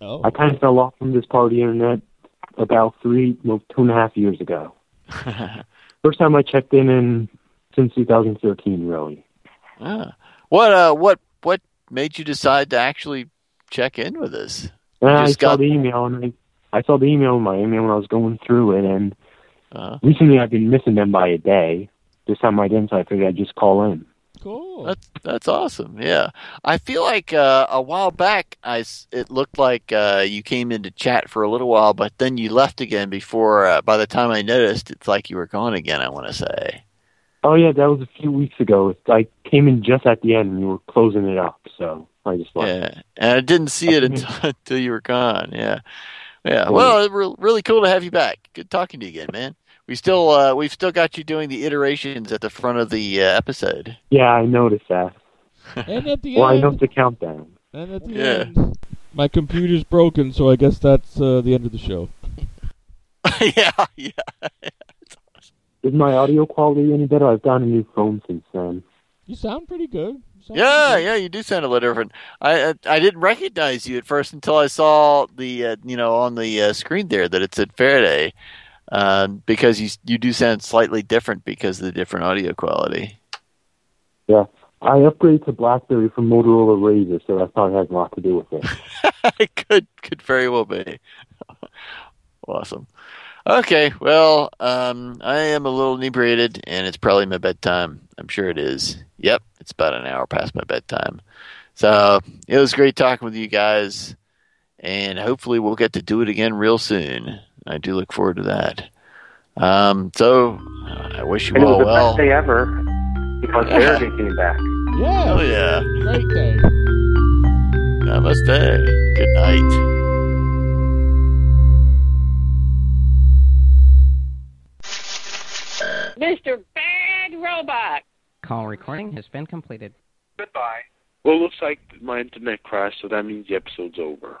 [SPEAKER 7] Oh.
[SPEAKER 20] I kind of fell off from this part of the internet about three, well, two and a half years ago. First time I checked in in since 2013, really.
[SPEAKER 9] Ah. What uh what what made you decide to actually check in with us?
[SPEAKER 20] I
[SPEAKER 9] just
[SPEAKER 20] saw
[SPEAKER 9] got-
[SPEAKER 20] the email, and I, I saw the email in my email when I was going through it, and
[SPEAKER 9] Uh,
[SPEAKER 20] recently I've been missing them by a day. This time I didn't, so I figured I'd just call in.
[SPEAKER 7] Cool.
[SPEAKER 9] That's that's awesome. Yeah, I feel like uh, a while back, I s- it looked like uh, you came into chat for a little while, but then you left again. Before uh, by the time I noticed, it's like you were gone again. I want to say.
[SPEAKER 20] Oh yeah, that was a few weeks ago. I came in just at the end, and you were closing it up, so I just left.
[SPEAKER 9] Yeah, and I didn't see it until, until you were gone. Yeah, yeah.
[SPEAKER 20] Oh,
[SPEAKER 9] Well, it's re- really cool to have you back. Good talking to you again, man. We still uh, we've still got you doing the iterations at the front of the uh, episode.
[SPEAKER 20] Yeah, I noticed that.
[SPEAKER 7] And at the
[SPEAKER 20] Well, I
[SPEAKER 7] end,
[SPEAKER 20] know the countdown.
[SPEAKER 7] and at the
[SPEAKER 9] Yeah.
[SPEAKER 7] end, my computer's broken, so I guess that's uh, the end of the show.
[SPEAKER 9] yeah, yeah.
[SPEAKER 20] Is my audio quality any better? I've gotten a new phone since then.
[SPEAKER 7] You sound pretty good.
[SPEAKER 9] Yeah, yeah, you do sound a little different. I I, I didn't recognize you at first until I saw the uh, you know on the uh, screen there that it said Faraday, uh, because you you do sound slightly different because of the different audio quality.
[SPEAKER 20] Yeah. I upgraded to BlackBerry from Motorola Razr, so that probably has a lot to do with it.
[SPEAKER 9] it could could very well be. awesome. Okay, well, um, I am a little inebriated, and it's probably my bedtime. I'm sure it is. Yep, it's about an hour past my bedtime. So it was great talking with you guys, and hopefully we'll get to do it again real soon. I do look forward to that. Um, so uh, I wish you
[SPEAKER 15] And it was
[SPEAKER 9] all
[SPEAKER 15] the
[SPEAKER 9] well.
[SPEAKER 15] best day ever because
[SPEAKER 9] Yeah.
[SPEAKER 15] Faraday came back.
[SPEAKER 7] Yeah.
[SPEAKER 9] Oh yeah.
[SPEAKER 7] Great day.
[SPEAKER 9] Namaste. Good night.
[SPEAKER 21] Mr. Bad Robot.
[SPEAKER 22] Call recording has been completed.
[SPEAKER 8] Goodbye.
[SPEAKER 23] Well, it looks like my internet crashed, so that means the episode's over.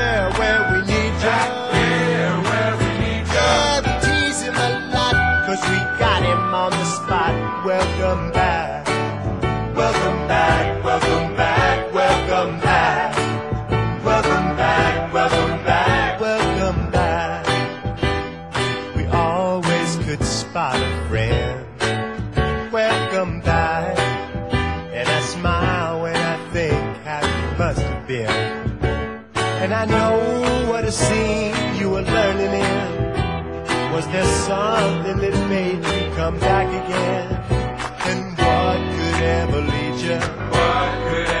[SPEAKER 24] I know what a scene you were learning in. Was there something that made you come back again? And what could ever lead you? What could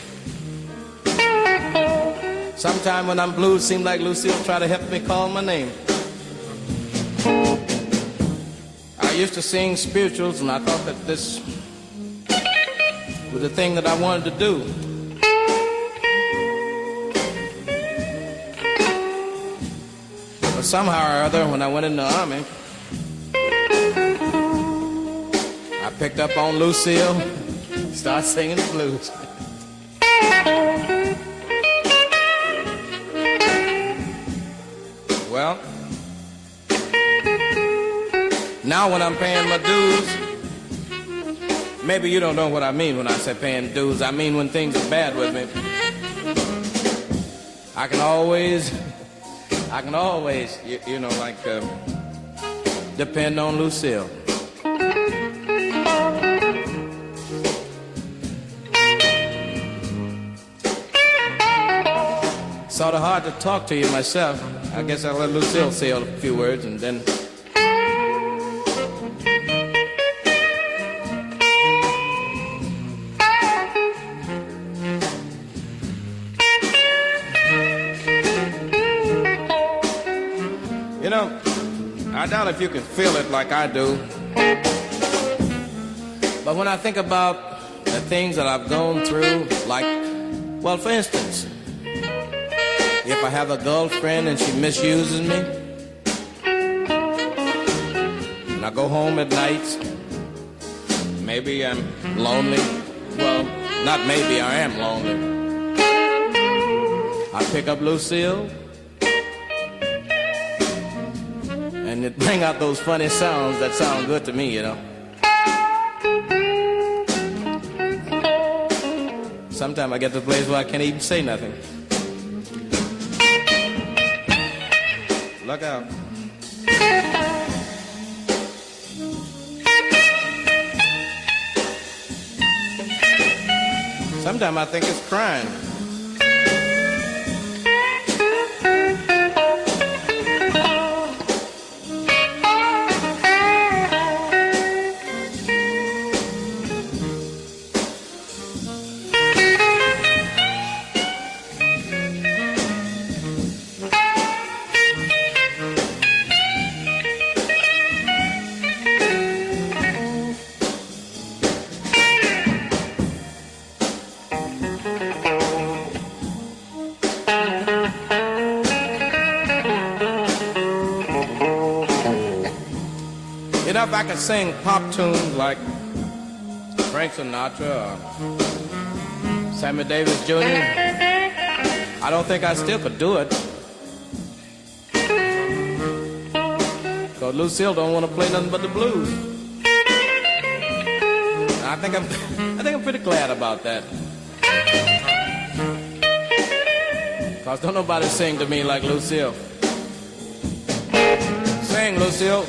[SPEAKER 25] Sometime when I'm blue, it seems like Lucille try to help me call my name. I used to sing spirituals, and I thought that this was the thing that I wanted to do. But somehow or other, when I went in the army, I picked up on Lucille, started singing the blues. now when I'm paying my dues, maybe you don't know what I mean when I say paying dues. I mean when things are bad with me. I can always, I can always, you, you know, like um, depend on Lucille. Sort of hard to talk to you myself. I guess I'll let Lucille say a few words and then. You can feel it like I do. But when I think about the things that I've gone through, like, well, for instance, if I have a girlfriend and she misuses me, and I go home at night, maybe I'm lonely. Well, not maybe, I am lonely. I pick up Lucille, bring out those funny sounds that sound good to me, you know. Sometimes I get to a place where I can't even say nothing. Look out. Sometimes I think it's crying. Could sing pop tunes like Frank Sinatra or Sammy Davis Jr., I don't think I still could do it. Because Lucille don't want to play nothing but the blues. I think I'm, I think I'm pretty glad about that. Cause don't nobody sing to me like Lucille. Sing, Lucille.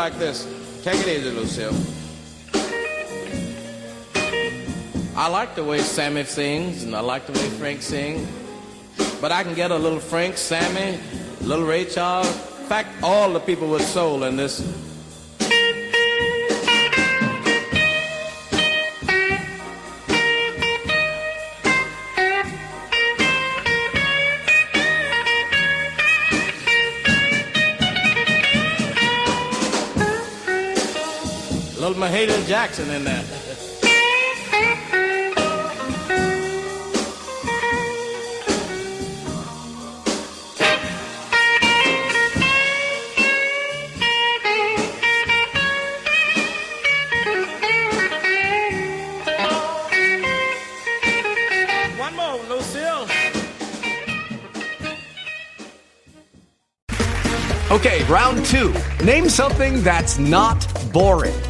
[SPEAKER 25] Like this. Take it easy, Lucille. I like the way Sammy sings, and I like the way Frank sings. But I can get a little Frank, Sammy, little Ray Charles. In fact, all the people with soul in this. Jackson in there. One more.
[SPEAKER 26] Okay, round two. Name something that's not boring.